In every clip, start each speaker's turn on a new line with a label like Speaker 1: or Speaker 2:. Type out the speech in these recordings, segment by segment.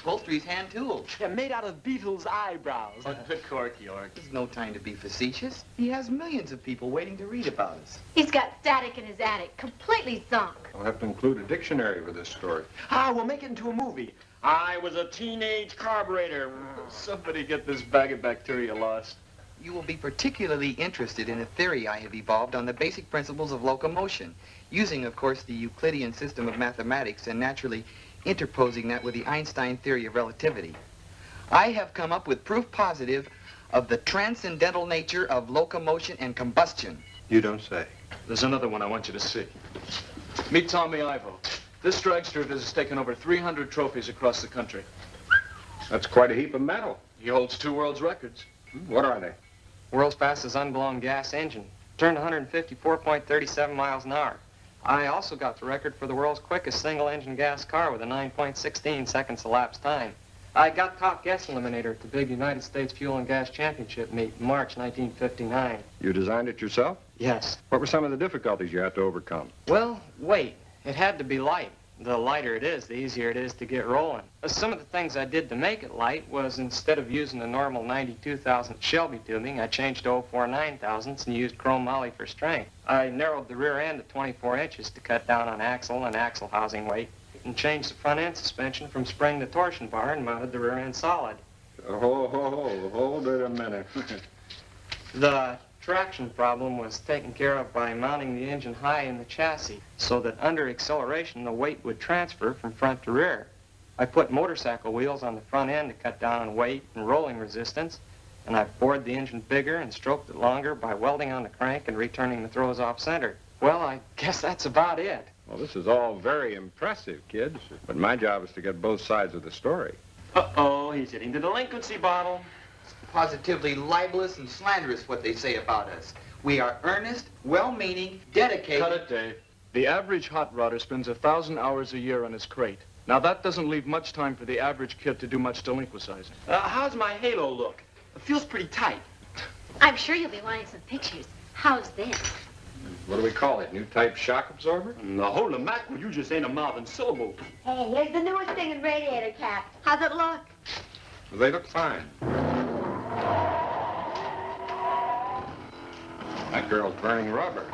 Speaker 1: Upholstery's hand tool.
Speaker 2: They're made out of Beetle's eyebrows.
Speaker 3: Oh, the cork, York.
Speaker 1: There's no time to be facetious. He has millions of people waiting to read about us.
Speaker 4: He's got static in his attic, completely sunk.
Speaker 5: I'll have to include a dictionary for this story.
Speaker 2: Ah, we'll make it into a movie. I was a teenage carburetor.
Speaker 3: Somebody get this bag of bacteria lost.
Speaker 1: You will be particularly interested in a theory I have evolved on the basic principles of locomotion, using, of course, the Euclidean system of mathematics and naturally interposing that with the Einstein theory of relativity. I have come up with proof positive of the transcendental nature of locomotion and combustion.
Speaker 5: You don't say.
Speaker 3: There's another one I want you to see. Meet Tommy Ivo. This dragster of his has taken over 300 trophies across the country.
Speaker 5: That's quite a heap of metal.
Speaker 3: He holds two world's records.
Speaker 5: Hmm, what are they?
Speaker 6: World's fastest unblown gas engine. Turned 154.37 miles an hour. I also got the record for the world's quickest single-engine gas car with a 9.16 seconds elapsed time. I got top gas eliminator at the big United States Fuel and Gas Championship meet in March 1959.
Speaker 5: You designed it yourself?
Speaker 6: Yes.
Speaker 5: What were some of the difficulties you had to overcome?
Speaker 6: Well, weight. It had to be light. The lighter it is, the easier it is to get rolling. Uh, Some of the things I did to make it light was instead of using the normal 92,000 Shelby tubing, I changed to 049 thousandths and used chrome moly for strength. I narrowed the rear end to 24 inches to cut down on axle and axle housing weight and changed the front end suspension from spring to torsion bar and mounted the rear end solid.
Speaker 5: Oh, ho, ho, hold it a minute.
Speaker 6: The traction problem was taken care of by mounting the engine high in the chassis so that under acceleration the weight would transfer from front to rear. I put motorcycle wheels on the front end to cut down on weight and rolling resistance, and I bored the engine bigger and stroked it longer by welding on the crank and returning the throws off center. Well, I guess that's about it.
Speaker 5: well, this is all very impressive, kids. But my job is to get both sides of the story.
Speaker 2: Uh-oh, he's hitting the delinquency bottle.
Speaker 1: Positively libelous and slanderous what they say about us. We are earnest, well-meaning, dedicated.
Speaker 3: Cut it, Dave. The average hot rodder spends a thousand hours a year on his crate. Now, that doesn't leave much time for the average kid to do much delinquicizing.
Speaker 2: Uh, how's my halo look? It feels pretty tight.
Speaker 4: I'm sure you'll be wanting some pictures. How's this?
Speaker 5: What do we call it? New type shock absorber?
Speaker 2: Now, holy mackerel, you just ain't a mouthing syllable.
Speaker 4: Hey, here's the newest thing in radiator cap. How's it look?
Speaker 5: They look fine. That girl's burning rubber.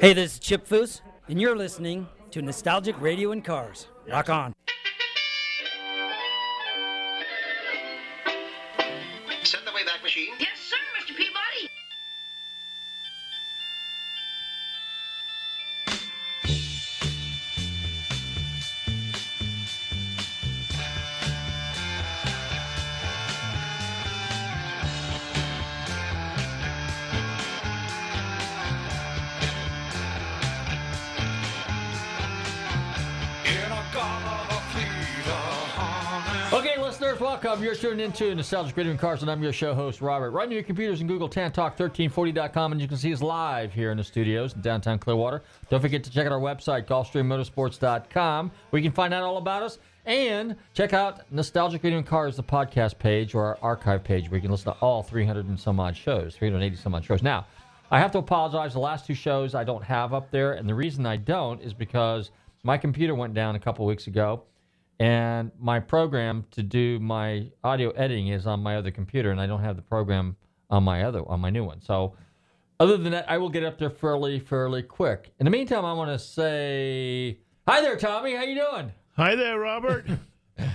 Speaker 7: Hey, this is Chip Foose, and you're listening to Nostalgic Radio and Cars. Rock on.
Speaker 8: Tuned into Nostalgic Radio and Cars, and I'm your show host, Robert. Right on your computers and Google TanTalk1340.com, and you can see us live here in the studios in downtown Clearwater. Don't forget to check out our website, GulfstreamMotorsports.com, where you can find out all about us. And check out Nostalgic Radio and Cars, the podcast page or our archive page where you can listen to all 300 and some odd shows, 380 some odd shows. Now, I have to apologize. The last two shows I don't have up there. And the reason I don't is because my computer went down a couple weeks ago. And my program to do my audio editing is on my other computer, and I don't have the program on my other on my new one. So, other than that, I will get up there fairly fairly quick. In the meantime, I want to say hi there, Tommy. How you doing?
Speaker 9: Hi there, Robert.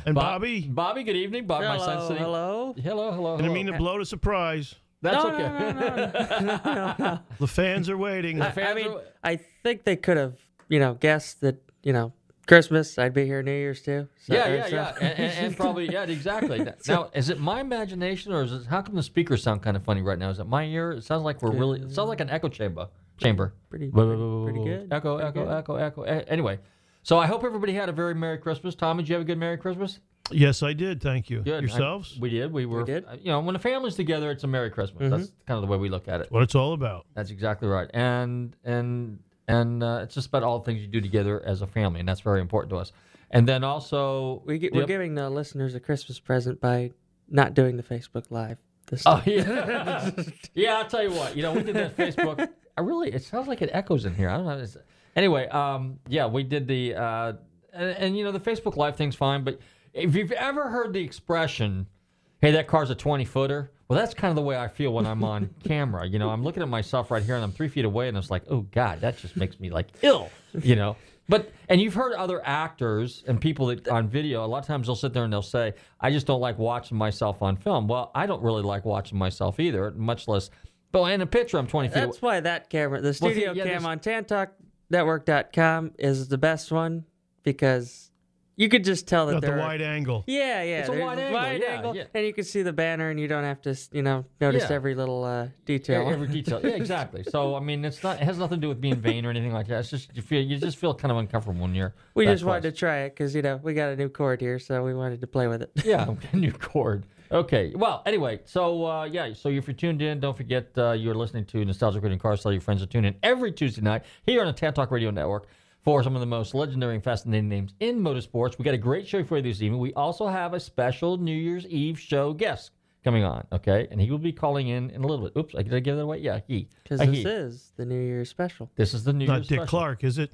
Speaker 9: And
Speaker 8: Bob-
Speaker 9: Bobby.
Speaker 8: Bobby, good evening. Bobby, my son
Speaker 7: Hello,
Speaker 8: sitting.
Speaker 7: hello.
Speaker 8: Hello, hello,
Speaker 9: I didn't
Speaker 8: hello.
Speaker 9: mean to blow the surprise.
Speaker 8: That's
Speaker 7: No,
Speaker 8: okay.
Speaker 7: no, no, no, no, no.
Speaker 9: The fans are waiting.
Speaker 7: I, I mean,
Speaker 8: are-
Speaker 7: I think they could have, you know, guessed that, you know, Christmas, I'd be here New Year's too. So-
Speaker 8: yeah,
Speaker 7: uh,
Speaker 8: yeah, yeah, and, and, and probably yeah, exactly. Now, is it my imagination or is it? How come the speakers sound kind of funny right now? Is it my ear? It sounds like we're really. It sounds like an echo chamber. Chamber.
Speaker 7: Pretty-
Speaker 8: whoa,
Speaker 7: pretty good,
Speaker 8: Echo,
Speaker 7: pretty
Speaker 8: echo,
Speaker 7: good.
Speaker 8: echo, echo. A- Anyway, so I hope everybody had a very merry Christmas. Tommy, did you have a good merry Christmas?
Speaker 9: yes, I did. Thank you.
Speaker 8: Good.
Speaker 9: Yourselves?
Speaker 8: I- we did. We were.
Speaker 7: did.
Speaker 8: You know, when the family's together, it's a merry Christmas. Mm-hmm. That's kind of the way we look at it.
Speaker 9: what it's all about.
Speaker 8: That's exactly right. And and and uh, it's just about all the things you do together as a family, and that's very important to us. And then also,
Speaker 7: We get, we're
Speaker 8: Yep.
Speaker 7: giving the listeners a Christmas present by not doing the Facebook Live this
Speaker 8: Oh
Speaker 7: time.
Speaker 8: yeah, yeah. I'll tell you what. You know, we did that Facebook. I really, it sounds like it echoes in here. I don't know. It's, anyway, um, yeah, we did the, uh, and, and you know, the Facebook Live thing's fine. But if you've ever heard the expression, "Hey, that car's a twenty footer," well, that's kind of the way I feel when I'm on camera. You know, I'm looking at myself right here, and I'm three feet away, and it's like, oh God, that just makes me like ill. You know. But and you've heard other actors and people that on video. A lot of times they'll sit there and they'll say, "I just don't like watching myself on film." Well, I don't really like watching myself either, much less. But in a picture, I'm 20 feet.
Speaker 7: That's why that camera, the
Speaker 8: Well, see,
Speaker 7: studio
Speaker 8: yeah,
Speaker 7: cam
Speaker 8: there's-
Speaker 7: on TantalkNetwork.com is the best one because you could just tell that
Speaker 9: Got the
Speaker 7: they're
Speaker 9: wide angle.
Speaker 7: Yeah, yeah.
Speaker 8: It's a
Speaker 7: there's
Speaker 8: wide angle, yeah, yeah.
Speaker 7: and you can see the banner, and you don't have to, s- you know, notice
Speaker 8: Yeah.
Speaker 7: every little uh, detail.
Speaker 8: Yeah, every detail. Yeah, exactly. So I mean, it's not. It has nothing to do with being vain or anything like that. It's just you feel you just feel kind of uncomfortable when you're.
Speaker 7: we
Speaker 8: that
Speaker 7: just wanted
Speaker 8: close.
Speaker 7: to try it because you know we got a new cord here, so we wanted to play with it.
Speaker 8: yeah, a new chord. Okay. Well, anyway, so uh, yeah, so if you're tuned in, don't forget uh, you're listening to Nostalgic Radio Cars. Tell your friends to tune in every Tuesday night here on the Tan Talk Radio Network for some of the most legendary and fascinating names in motorsports. We got a great show for you this evening. We also have a special New Year's Eve show guest coming on. Okay, and he will be calling in in a little bit. Oops, I did I give that away? Yeah, he.
Speaker 7: Because this
Speaker 8: he.
Speaker 7: is the New Year's special.
Speaker 8: This is the New
Speaker 9: Not
Speaker 8: Year's
Speaker 9: Dick
Speaker 8: special.
Speaker 9: Clark, is it?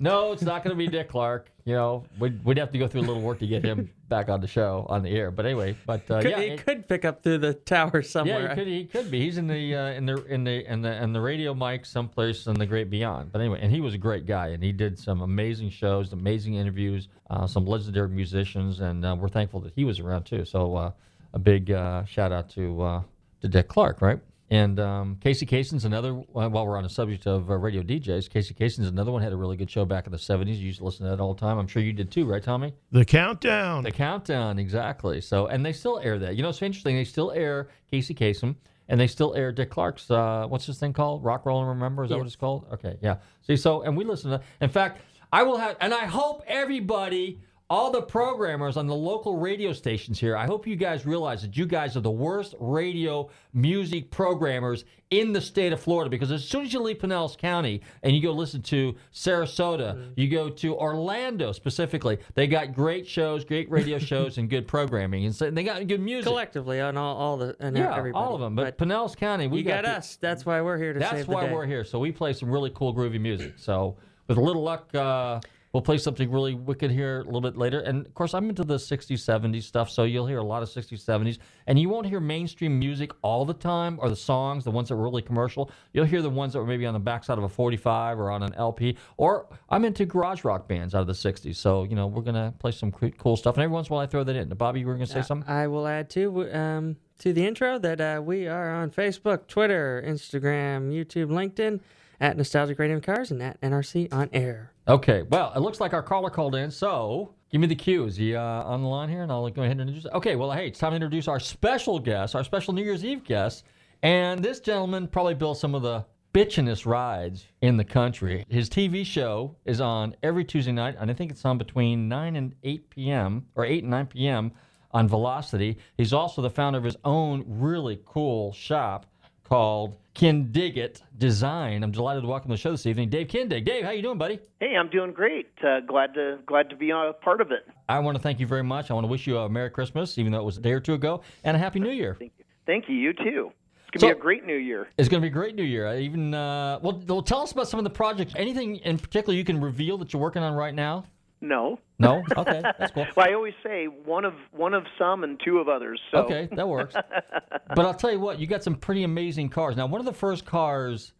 Speaker 8: No, it's not going to be Dick Clark. You know, we'd, we'd have to go through a little work to get him back on the show on the air. But anyway, but uh,
Speaker 7: Could,
Speaker 8: yeah,
Speaker 7: he
Speaker 8: it-
Speaker 7: could pick up through the tower somewhere.
Speaker 8: yeah, he could he could be. He's in the uh, in the in the in the in the radio mic someplace in the great beyond. But anyway, and he was a great guy, and he did some amazing shows, amazing interviews, uh, some legendary musicians, and uh, we're thankful that he was around too. So uh, a big uh, shout out to uh, to Dick Clark, right? And um, Casey Kasem's another. While we're on the subject of uh, radio DJs, Casey Kasem's another one had a really good show back in the '70s. You used to listen to that all the time. I'm sure you did too, right, Tommy?
Speaker 9: The countdown.
Speaker 8: The countdown, exactly. So, and they still air that. You know, it's interesting. They still air Casey Kasem, and they still air Dick Clark's. Uh, what's this thing called? Rock, roll, and remember. Is that what it's called? Okay, yeah. See, so and we listen to. In fact, I will have, and I hope everybody. All the programmers on the local radio stations here, I hope you guys realize that you guys are the worst radio music programmers in the state of Florida because as soon as you leave Pinellas County and you go listen to Sarasota, you go to Orlando specifically, they got great shows, great radio shows, and good programming. And, so, they got good music.
Speaker 7: collectively on all, all the and
Speaker 8: Yeah,
Speaker 7: everybody.
Speaker 8: all of them. But, Pinellas County, we
Speaker 7: you got,
Speaker 8: the-
Speaker 7: us. That's why we're here to
Speaker 8: That's
Speaker 7: save the
Speaker 8: why we're here. So we play some really cool, groovy music. So with a little luck, uh, we'll play something really wicked here a little bit later. And of course, I'm into the 60s, 70s stuff. So you'll hear a lot of 60s, 70s. And you won't hear mainstream music all the time or the songs, the ones that were really commercial. You'll hear the ones that were maybe on the backside of a 45 or on an LP. Or I'm into garage rock bands out of the 60s. So, you know, we're going to play some cre- cool stuff. And every once in a while I throw that in. Bobby, you were going to say something?
Speaker 7: I will add to um, to the intro that uh, we are on Facebook, Twitter, Instagram, YouTube, LinkedIn at Nostalgic Radio Cars and at NRC on air.
Speaker 8: Okay, well, it looks like our caller called in, so give me the cue. Is he uh, on the line here? And I'll go ahead and introduce. Okay, well, hey, it's time to introduce our special guest, our special New Year's Eve guest. And this gentleman probably built some of the bitchinest rides in the country. His TV show is on every Tuesday night, and I think it's on between 9 and 8 p.m. or 8 and 9 p.m. on Velocity. He's also the founder of his own really cool shop called Kindig-It Design. I'm delighted to welcome to the show this evening, Dave Kindig. Dave, how you doing, buddy?
Speaker 10: Hey, I'm doing great. Uh, glad to glad to be a part of it.
Speaker 8: I want to thank you very much. I want to wish you a Merry Christmas, even though it was a day or two ago, and a Happy New Year.
Speaker 10: Thank you. Thank you. You too. It's gonna be a great new year.
Speaker 8: It's going to be a great New Year. I Even uh, well, well, tell us about some of the projects. Anything in particular you can reveal that you're working on right now?
Speaker 10: No.
Speaker 8: No. Okay, that's cool.
Speaker 10: well, I always say one of one of some and two of others. So.
Speaker 8: Okay, that works. but I'll tell you what, you got some pretty amazing cars. Now, one of the first cars,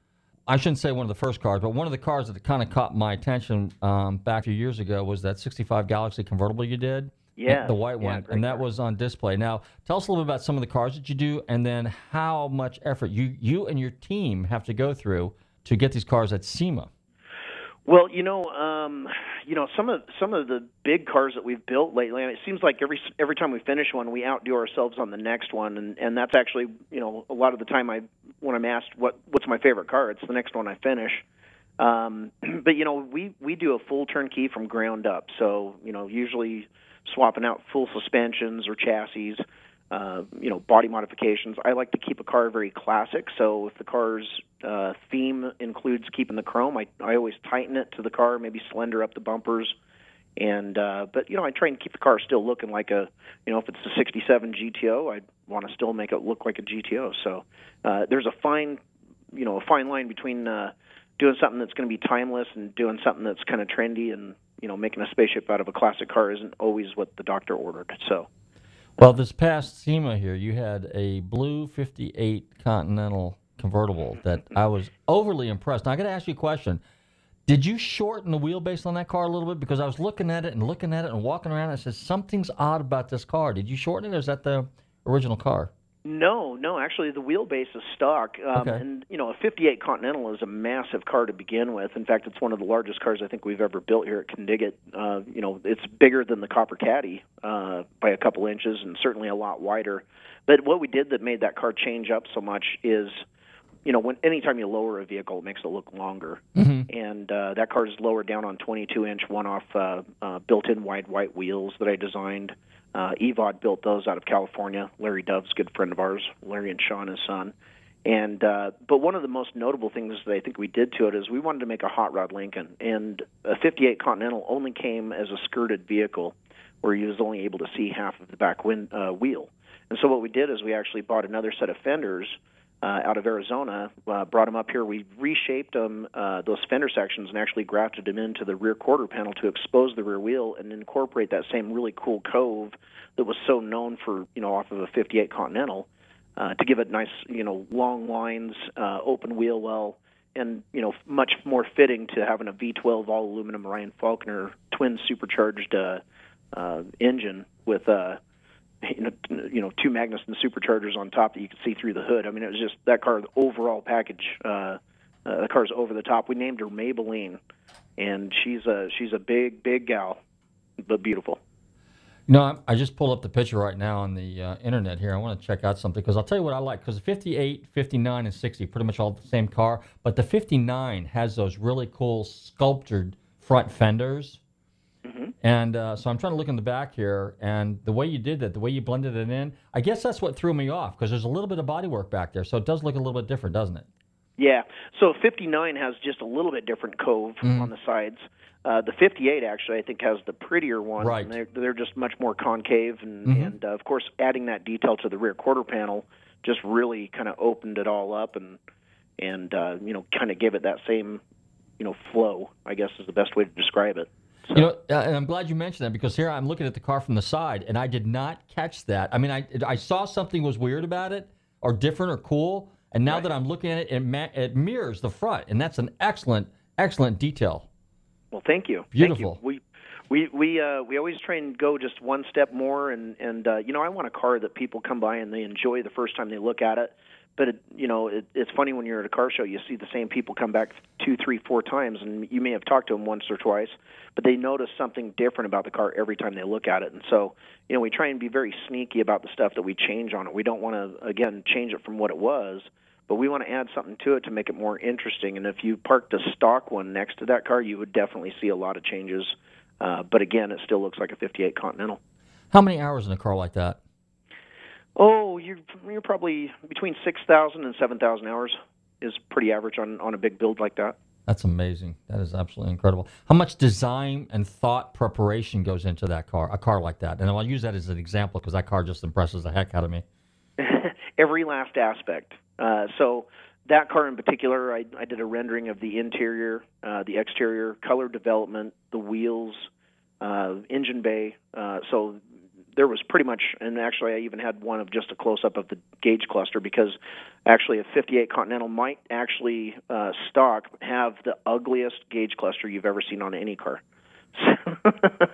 Speaker 8: I shouldn't say one of the first cars, but one of the cars that kind of caught my attention um, back a few years ago was that 65 Galaxie convertible you did.
Speaker 10: Yeah,
Speaker 8: The white one.
Speaker 10: great
Speaker 8: and that was on display. Now, tell us a little bit about some of the cars that you do and then how much effort you, you and your team have to go through to get these cars at SEMA.
Speaker 10: Well, you know, um, you know some of some of the big cars that we've built lately, and it seems like every every time we finish one, we outdo ourselves on the next one, and and that's actually you know a lot of the time I when I'm asked what what's my favorite car, it's the next one I finish. Um, but you know, we we do a full turnkey from ground up, so you know usually swapping out full suspensions or chassis. Uh, you know, body modifications. I like to keep a car very classic. So if the car's uh, theme includes keeping the chrome, I I always tighten it to the car, maybe slender up the bumpers, and uh, but you know I try and keep the car still looking like a you know if it's a '67 GTO, I want to still make it look like a GTO. So uh, there's a fine you know a fine line between uh, doing something that's going to be timeless and doing something that's kind of trendy and you know making a spaceship out of a classic car isn't always what the doctor ordered. So.
Speaker 8: Well, this past SEMA here, you had a blue 58 Continental convertible that I was overly impressed. Now, I got to ask you a question. Did you shorten the wheelbase on that car a little bit? Because I was looking at it and looking at it and walking around, and I said, something's odd about this car. Did you shorten it, or is that the original car?
Speaker 10: No, no. Actually, the wheelbase is stock, um,
Speaker 8: Okay.
Speaker 10: and you know, a '58 Continental is a massive car to begin with. In fact, it's one of the largest cars I think we've ever built here at Kindig-It. Uh, you know, it's bigger than the Copper Caddy uh, by a couple inches, and certainly a lot wider. But what we did that made that car change up so much is, you know, when anytime you lower a vehicle, it makes it look longer. And uh, that car is lowered down on 22-inch one-off uh, uh, built-in wide white wheels that I designed. Uh, Evod built those out of California. Larry Dove's a good friend of ours. Larry and Sean, his son. And uh, but one of the most notable things that I think we did to it is we wanted to make a hot rod Lincoln, and a '58 Continental only came as a skirted vehicle, where you was only able to see half of the back wind, uh, wheel. And so what we did is we actually bought another set of fenders uh, out of Arizona, uh, brought them up here. We reshaped them, uh, those fender sections, and actually grafted them into the rear quarter panel to expose the rear wheel and incorporate that same really cool cove that was so known for, you know, off of a 58 Continental, uh, to give it nice, you know, long lines, uh, open wheel well, and you know, much more fitting to having a V12 all aluminum Ryan Falconer twin supercharged uh, uh, engine with uh, you know, two Magnuson superchargers on top that you could see through the hood. I mean, it was just that car, the overall package. Uh, uh, the car's over the top. We named her Maybelline, and she's a she's a big big gal, but beautiful.
Speaker 8: No, I just pulled up the picture right now on the uh, internet here. I want to check out something because I'll tell you what I like. Because the 58, 59, and 60 pretty much all the same car, but the 59 has those really cool sculptured front fenders. And uh, so I'm trying to look in the back here, and the way you did that, the way you blended it in, I guess that's what threw me off because there's a little bit of bodywork back there, so it does look a little bit different, doesn't it?
Speaker 10: Yeah. So 59 has just a little bit different cove
Speaker 8: Mhm.
Speaker 10: on the sides. Uh, the 58 actually, I think, has the prettier one.
Speaker 8: Right.
Speaker 10: And they're, they're just much more concave, and,
Speaker 8: Mhm.
Speaker 10: and uh, of course, adding that detail to the rear quarter panel just really kind of opened it all up, and and uh, you know, kind of gave it that same, you know, flow. I guess is the best way to describe it.
Speaker 8: You know, uh, and I'm glad you mentioned that because here I'm looking at the car from the side, and I did not catch that. I mean, I I saw something was weird about it, or different, or cool, and now that I'm looking at it, it, ma- it mirrors the front, and that's an excellent, excellent detail.
Speaker 10: Well, thank you.
Speaker 8: Beautiful.
Speaker 10: Thank you. We we we uh, we always try and go just one step more, and and uh, you know I want a car that people come by and they enjoy the first time they look at it. But it, you know it, it's funny when you're at a car show, you see the same people come back two, three, four times, and you may have talked to them once or twice, but they notice something different about the car every time they look at it. And so you know we try and be very sneaky about the stuff that we change on it. We don't want to again change it from what it was but we want to add something to it to make it more interesting. And if you parked a stock one next to that car, you would definitely see a lot of changes. Uh, but again, it still looks like a 58 Continental.
Speaker 8: How many hours in a car like that?
Speaker 10: Oh, you're you're probably between six thousand and seven thousand hours is pretty average on on a big build like that.
Speaker 8: That's amazing. That is absolutely incredible. How much design and thought preparation goes into that car, a car like that? And I'll use that as an example because that car just impresses the heck out of me.
Speaker 10: Every last aspect. Uh, so that car in particular, I, I did a rendering of the interior, uh, the exterior, color development, the wheels, uh, engine bay. Uh, so there was pretty much, and actually I even had one of just a close up of the gauge cluster because actually a 58 Continental might actually uh, stock have the ugliest gauge cluster you've ever seen on any car.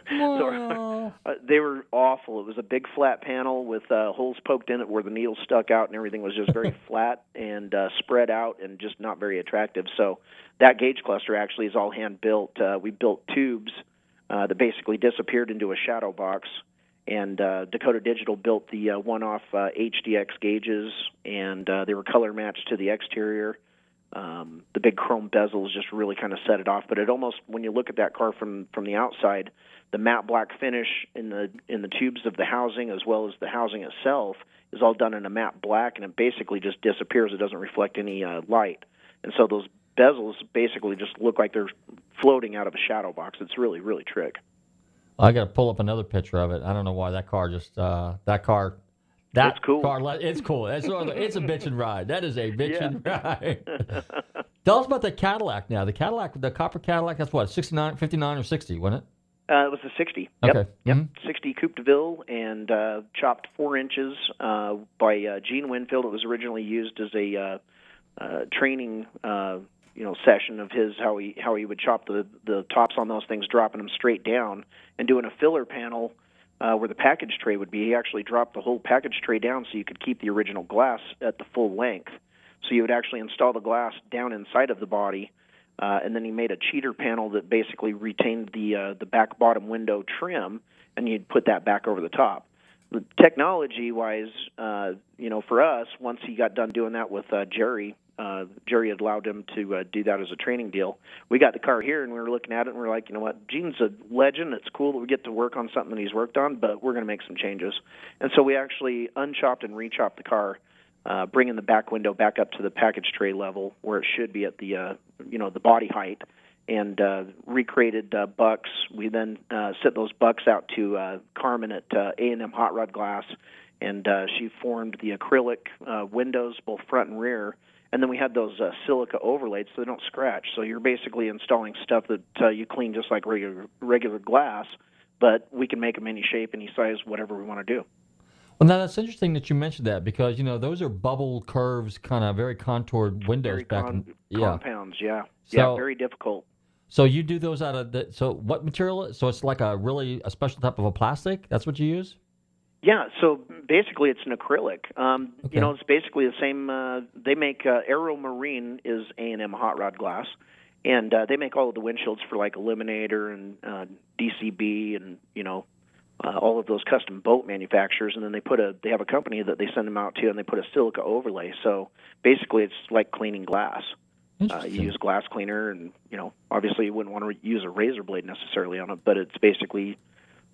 Speaker 10: so, uh, they were awful. It was a big flat panel with uh, holes poked in it where the needles stuck out, and everything was just very flat and uh, spread out and just not very attractive. So that gauge cluster actually is all hand built. Uh, we built tubes uh, that basically disappeared into a shadow box and uh, Dakota Digital built the uh, one-off uh, HDX gauges, and uh, they were color matched to the exterior. Um, the big chrome bezels just really kind of set it off. But it almost, when you look at that car from from the outside, the matte black finish in the in the tubes of the housing as well as the housing itself is all done in a matte black, and it basically just disappears. It doesn't reflect any uh, light, and so those bezels basically just look like they're floating out of a shadow box. It's really really trick.
Speaker 8: I got to pull up another picture of it. I don't know why that car just uh, that car. That's
Speaker 10: cool.
Speaker 8: car, it's cool. It's, it's a bitchin' ride. That is a bitchin' yeah. ride. Tell us about the Cadillac now. The Cadillac, the copper Cadillac, that's what, 69, 59 or 60, wasn't it?
Speaker 10: Uh, it was a 60.
Speaker 8: Okay.
Speaker 10: Yep.
Speaker 8: Mm-hmm.
Speaker 10: yep. 60 Coupe de Ville and uh, chopped four inches uh, by uh, Gene Winfield. It was originally used as a uh, uh, training uh, you know session of his how he how he would chop the the tops on those things, dropping them straight down, and doing a filler panel uh, where the package tray would be. He actually dropped the whole package tray down so you could keep the original glass at the full length. So you would actually install the glass down inside of the body, uh, and then he made a cheater panel that basically retained the uh, the back bottom window trim, and you'd put that back over the top. Technology wise, uh, you know, for us, once he got done doing that with uh, Jerry, uh, Jerry had allowed him to uh, do that as a training deal. We got the car here and we were looking at it and we are like, you know what, Gene's a legend. It's cool that we get to work on something that he's worked on, but we're going to make some changes. And so we actually unchopped and rechopped the car, uh, bringing the back window back up to the package tray level where it should be at the, uh, you know, the body height, and uh, recreated uh, bucks. We then uh, sent those bucks out to uh, Carmen at uh, A&M Hot Rod Glass, and uh, she formed the acrylic uh, windows, both front and rear and then we had those uh, silica overlays so they don't scratch. So you're basically installing stuff that uh, you clean just like regular regular glass, but we can make them any shape, any size, whatever we want to do.
Speaker 8: Well, now that's interesting that you mentioned that because you know those are bubble curves, kind of very contoured windows
Speaker 10: very
Speaker 8: back
Speaker 10: con-
Speaker 8: in yeah
Speaker 10: compounds. Yeah,
Speaker 8: So-
Speaker 10: yeah, very difficult.
Speaker 8: So you do those out of the so what material? So it's like a really a special type of a plastic. That's what you use.
Speaker 10: Yeah, so basically it's an acrylic. Um,
Speaker 8: Okay.
Speaker 10: You know, it's basically the same. Uh, they make uh, Aero Marine is A and M hot rod glass, and uh, they make all of the windshields for like Eliminator and uh, DCB and you know uh, all of those custom boat manufacturers. And then they put a they have a company that they send them out to, and they put a silica overlay. So basically, it's like cleaning glass. Uh, you use glass cleaner, and you know, obviously, you wouldn't want to re- use a razor blade necessarily on it, but it's basically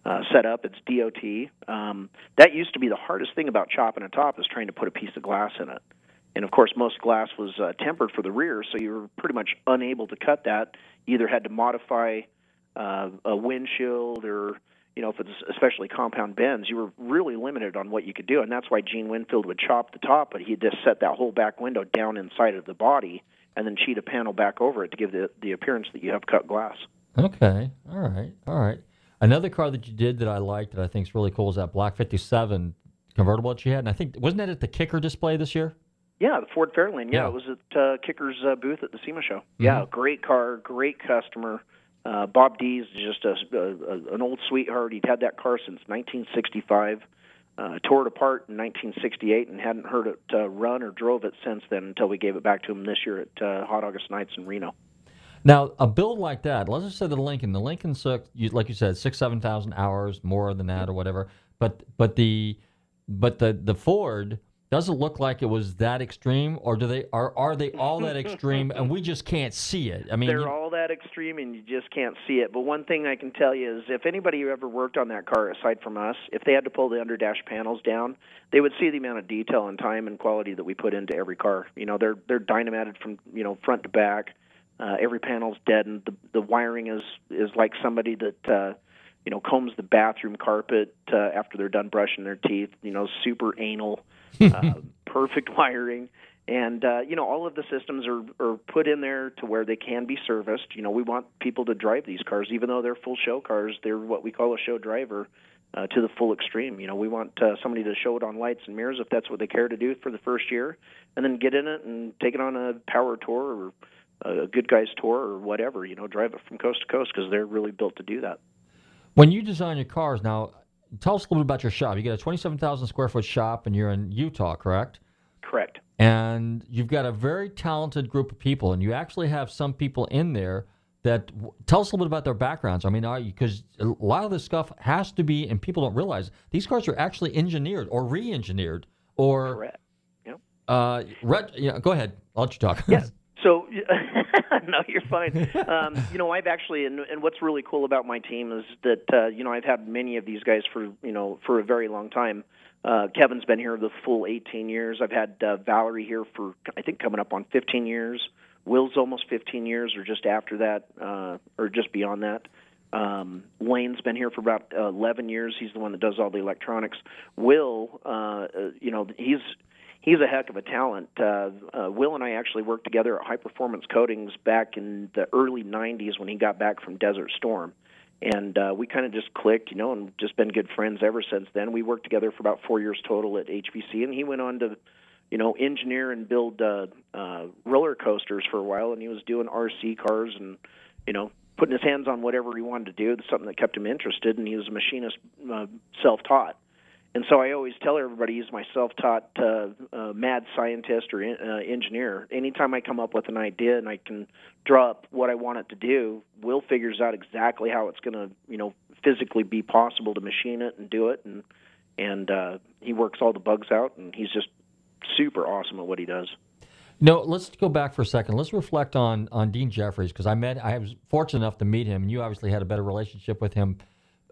Speaker 10: uh, set up. It's DOT. Um, that used to be the hardest thing about chopping a top is trying to put a piece of glass in it. And of course, most glass was uh, tempered for the rear, so you were pretty much unable to cut that. You either had to modify uh, a windshield, or you know, if it's especially compound bends, you were really limited on what you could do. And that's why Gene Winfield would chop the top, but he'd just set that whole back window down inside of the body, and then cheat a panel back over it to give the the appearance that you have cut glass.
Speaker 8: Okay. All right. All right. Another car that you did that I liked that I think is really cool is that Black 57 convertible that you had. And I think, wasn't that at the Kicker display this year?
Speaker 10: Yeah, the Ford Fairlane. Yeah,
Speaker 8: Yeah.
Speaker 10: it was at uh, Kicker's uh, booth at the SEMA show. Yeah, great car, great customer. Uh, Bob Dees is just a, a, a, an old sweetheart. He'd had that car since 1965. Uh, tore it apart in 1968 and hadn't heard it uh, run or drove it since then until we gave it back to him this year at uh, Hot August Nights in Reno.
Speaker 8: Now, a build like that, let's just say the Lincoln. The Lincoln, like you said, six, seven thousand hours, more than that, or whatever. But but the but the the Ford does it look like it was that extreme, or do they are are they all that extreme and we just can't see it? I mean,
Speaker 10: they're
Speaker 8: you-
Speaker 10: all that extreme, and you just can't see it. But one thing I can tell you is, if anybody who ever worked on that car, aside from us, if they had to pull the underdash panels down, they would see the amount of detail and time and quality that we put into every car. You know, they're they're dynamated from you know front to back. Uh, every panel's deadened. The the wiring is is like somebody that. Uh, you know, combs the bathroom carpet uh, after they're done brushing their teeth. You know, super anal, uh, perfect wiring, and uh, you know, all of the systems are are put in there to where they can be serviced. You know, we want people to drive these cars, even though they're full show cars. They're what we call a show driver. Uh, to the full extreme, you know, we want uh, somebody to show it on lights and mirrors if that's what they care to do for the first year, and then get in it and take it on a power tour or a good guys tour or whatever. You know, drive it from coast to coast because they're really built to do that.
Speaker 8: When you design your cars, now tell us a little bit about your shop. You got a 27,000 square foot shop and you're in Utah, correct?
Speaker 10: Correct.
Speaker 8: And you've got a very talented group of people, and you actually have some people in there that tell us a little bit about their backgrounds. I mean, because a lot of this stuff has to be, and people don't realize these cars are actually engineered or re-engineered or.
Speaker 10: Correct. Yep.
Speaker 8: Uh, ret- yeah, go ahead. I'll let you talk.
Speaker 10: Yeah. So no, you're fine. Um, you know, I've actually, and, and what's really cool about my team is that uh, you know I've had many of these guys for you know for a very long time. Uh, Kevin's been here the full 18 years. I've had uh, Valerie here for I think coming up on 15 years. Will's almost 15 years, or just after that, uh, or just beyond that. Um, Lane's been here for about uh, 11 years. He's the one that does all the electronics. Will, uh, uh, you know, he's he's a heck of a talent. Uh, uh, Will and I actually worked together at High Performance Coatings back in the early '90s when he got back from Desert Storm, and uh, we kind of just clicked, you know, and just been good friends ever since then. We worked together for about four years total at HPC, and he went on to, you know, engineer and build uh, uh, roller coasters for a while, and he was doing RC cars and, you know. Putting his hands on whatever he wanted to do, It's something that kept him interested, and he was a machinist, uh, self-taught. And so I always tell everybody he's my self-taught uh, uh, mad scientist or uh, engineer. Anytime I come up with an idea and I can draw up what I want it to do, Will figures out exactly how it's going to, you know, physically be possible to machine it and do it, and and uh, he works all the bugs out, and he's just super awesome at what he does.
Speaker 8: No, let's go back for a second. Let's reflect on on Dean Jeffries because I met, I was fortunate enough to meet him, and you obviously had a better relationship with him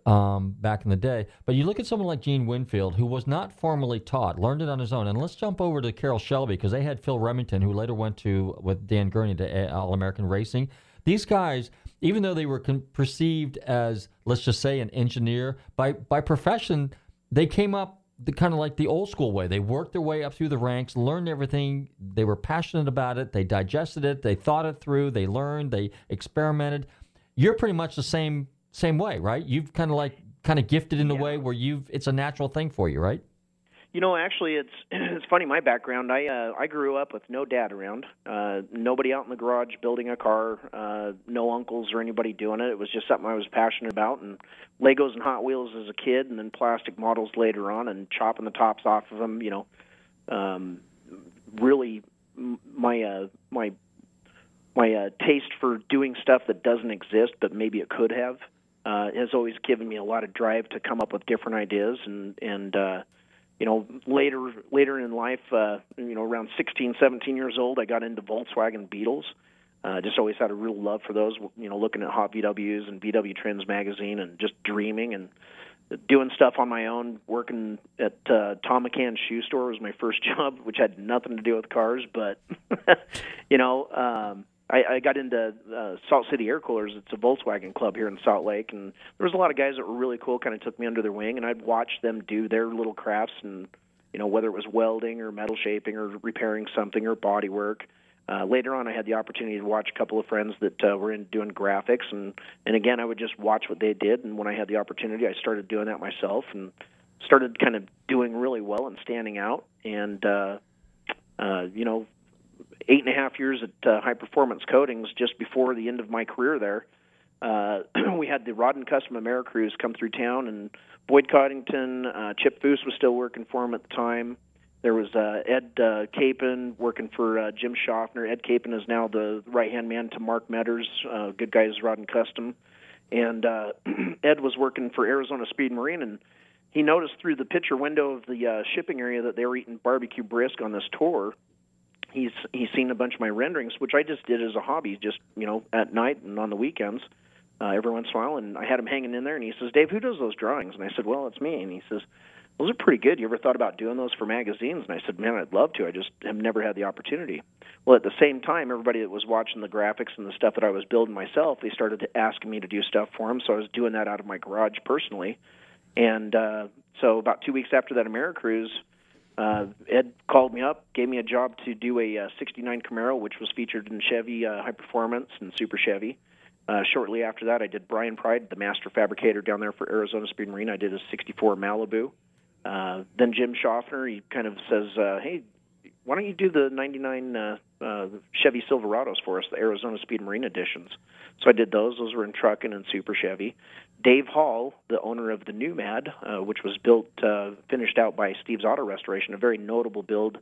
Speaker 8: um, back in the day. But you look at someone like Gene Winfield, who was not formally taught, learned it on his own. And let's jump over to Carroll Shelby because they had Phil Remington, who later went to with Dan Gurney to All American Racing. These guys, even though they were con- perceived as, let's just say, an engineer by by profession, they came up the kind of like the old school way. They worked their way up through the ranks, learned everything. They were passionate about it. They digested it. They thought it through. They learned. They experimented. You're pretty much the same same way, right? You've kind of like kind of gifted in a way where you've it's a natural thing for you, right?
Speaker 10: You know, actually, it's it's funny. My background, I uh, I grew up with no dad around, uh, nobody out in the garage building a car, uh, no uncles or anybody doing it. It was just something I was passionate about, and Legos and Hot Wheels as a kid, and then plastic models later on, and chopping the tops off of them. You know, um, really, my uh, my my uh, taste for doing stuff that doesn't exist, but maybe it could have, uh, has always given me a lot of drive to come up with different ideas. And and uh, you know later later in life uh you know around 16 17 years old I got into Volkswagen Beetles. Uh just always had a real love for those you know looking at hot VWs and VW Trends magazine and just dreaming and doing stuff on my own working at uh Thom McAn shoe store was my first job which had nothing to do with cars but you know um I, I got into uh, Salt City Air Coolers. It's a Volkswagen club here in Salt Lake, and there was a lot of guys that were really cool. Kind of took me under their wing, and I'd watch them do their little crafts, and you know whether it was welding or metal shaping or repairing something or body work. Uh, later on, I had the opportunity to watch a couple of friends that uh, were in doing graphics, and and again, I would just watch what they did. And when I had the opportunity, I started doing that myself, and started kind of doing really well and standing out. And uh, uh, you know, eight and a half years at uh, High Performance Coatings, just before the end of my career there, uh, we had the Rod and Custom Americruise come through town, and Boyd Coddington, uh, Chip Foose was still working for him at the time. There was uh, Ed uh, Capon working for uh, Jim Schaffner. Ed Capon is now the right hand man to Marc Meadors, uh, good guys Rod and Custom, and uh, Ed was working for Arizona Speed Marine, and he noticed through the picture window of the uh, shipping area that they were eating barbecue brisk on this tour. He's he's seen a bunch of my renderings, which I just did as a hobby, just you know at night and on the weekends, uh, every once in a while. And I had him hanging in there, and he says, "Dave, who does those drawings?" And I said, "Well, it's me." And he says, "Those are pretty good. You ever thought about doing those for magazines?" And I said, "Man, I'd love to. I just have never had the opportunity." Well, at the same time, everybody that was watching the graphics and the stuff that I was building myself, they started asking me to do stuff for them. So I was doing that out of my garage personally. And uh, so about two weeks after that AmeriCruise, uh, Ed called me up, gave me a job to do a uh, 69 Camaro, which was featured in Chevy uh, High Performance and Super Chevy. Uh, shortly after that, I did Brian Pride, the master fabricator down there for Arizona Speed Marine. I did a 64 Malibu. Uh, then Jim Schaffner, he kind of says, uh, "Hey, why don't you do the 99 uh, uh, Chevy Silverados for us, the Arizona Speed Marine editions? So I did those. Those were in Truckin' and Super Chevy. Dave Hall, the owner of the Nomad, uh, which was built, uh, finished out by Steve's Auto Restoration, a very notable build,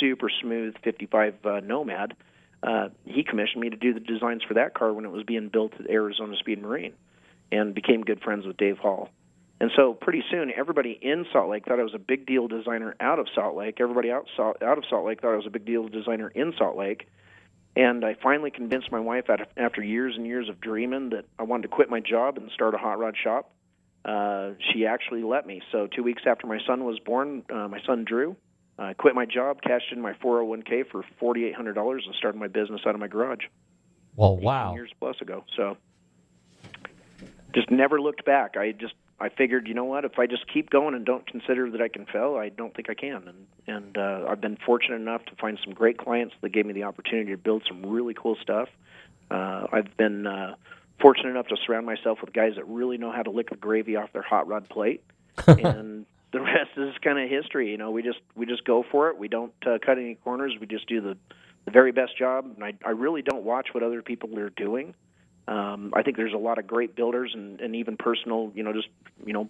Speaker 10: super smooth 55 uh, Nomad. Uh, he commissioned me to do the designs for that car when it was being built at Arizona Speed Marine, and became good friends with Dave Hall. And so pretty soon, everybody in Salt Lake thought I was a big deal designer out of Salt Lake. Everybody out, out of Salt Lake thought I was a big deal designer in Salt Lake. And I finally convinced my wife, after years and years of dreaming, that I wanted to quit my job and start a hot rod shop. Uh, she actually let me. So two weeks after my son was born, uh, my son Drew, I quit my job, cashed in my 401k for $4,800, and started my business out of my garage.
Speaker 8: Well, wow.
Speaker 10: Years plus ago. So just never looked back. I just I figured, you know what, if I just keep going and don't consider that I can fail, I don't think I can. And and uh, I've been fortunate enough to find some great clients that gave me the opportunity to build some really cool stuff. Uh, I've been uh, fortunate enough to surround myself with guys that really know how to lick the gravy off their hot rod plate, and the rest is kind of history. You know, we just we just go for it. We don't uh, cut any corners. We just do the the very best job. And I I really don't watch what other people are doing. Um, I think there's a lot of great builders and, and even personal, you know, just you know,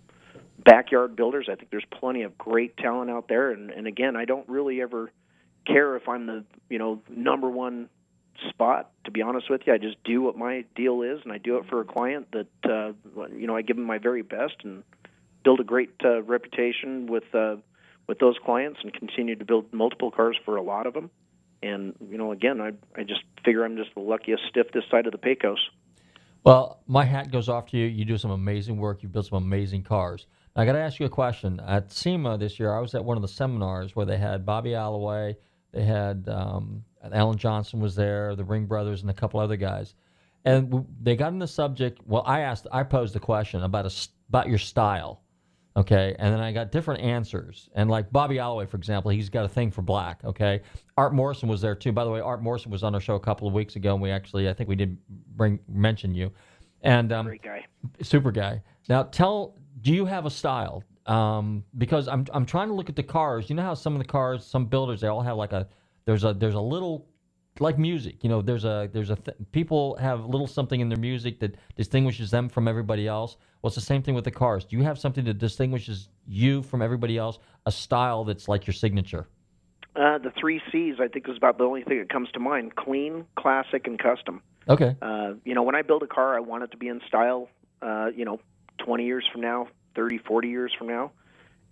Speaker 10: backyard builders. I think there's plenty of great talent out there. And, and again, I don't really ever care if I'm the you know number one spot. To be honest with you, I just do what my deal is, and I do it for a client that uh, you know I give them my very best and build a great uh, reputation with uh, with those clients, and continue to build multiple cars for a lot of them. And you know, again, I I just figure I'm just the luckiest stiff this side of the Pecos.
Speaker 8: Well, my hat goes off to you. You do some amazing work. You build some amazing cars. I got to ask you a question. At SEMA this year, I was at one of the seminars where they had Bobby Alloway, they had um, Alan Johnson was there, the Ring Brothers, and a couple other guys, and they got in the subject. Well, I asked, I posed the question about a, about your style, okay, and then I got different answers. And like Bobby Alloway, for example, he's got a thing for black, okay. Art Morrison was there too. By the way, Art Morrison was on our show a couple of weeks ago, and we actually, I think we did bring mention you. And um,
Speaker 10: great guy,
Speaker 8: super guy. Now, tell, do you have a style? Um, because I'm I'm trying to look at the cars. You know how some of the cars, some builders, they all have like a there's a there's a little like music. You know, there's a there's a th- people have a little something in their music that distinguishes them from everybody else. Well, it's the same thing with the cars. Do you have something that distinguishes you from everybody else? A style that's like your signature?
Speaker 10: Uh, the three C's, I think, is about the only thing that comes to mind: clean, classic, and custom.
Speaker 8: Okay.
Speaker 10: Uh, you know, when I build a car, I want it to be in style. Uh, you know, 20 years from now, 30, 40 years from now.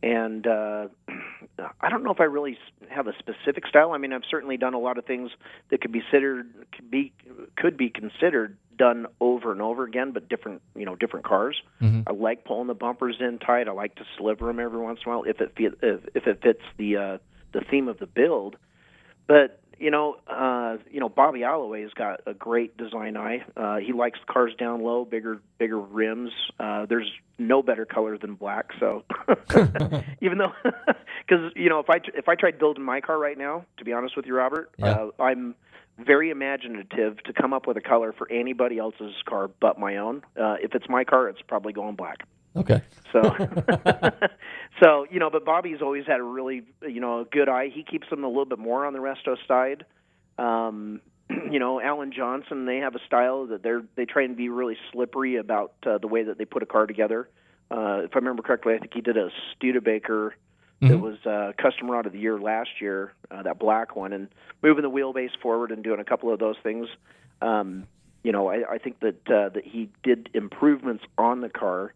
Speaker 10: And uh, I don't know if I really have a specific style. I mean, I've certainly done a lot of things that could be considered could be could be considered done over and over again, but different you know different cars.
Speaker 8: Mm-hmm.
Speaker 10: I like pulling the bumpers in tight. I like to sliver them every once in a while if it fit, if, if it fits the uh, the theme of the build. But you know, uh, you know, Bobby Alloway's got a great design eye. Uh, he likes cars down low, bigger, bigger rims. Uh, there's no better color than black. So, even though, because you know, if I if I tried building my car right now, to be honest with you, Robert,
Speaker 8: Yeah.
Speaker 10: uh, I'm very imaginative to come up with a color for anybody else's car but my own. Uh, if it's my car, it's probably going black.
Speaker 8: Okay.
Speaker 10: So, so you know, but Bobby's always had a really, you know, a good eye. He keeps them a little bit more on the resto side. Um, you know, Alan Johnson, they have a style that they're they try and be really slippery about uh, the way that they put a car together. Uh, if I remember correctly, I think he did a Studebaker that
Speaker 8: Mhm.
Speaker 10: was uh, customer out of the year last year, uh, that black one, and moving the wheelbase forward and doing a couple of those things. Um, you know, I, I think that uh, that he did improvements on the car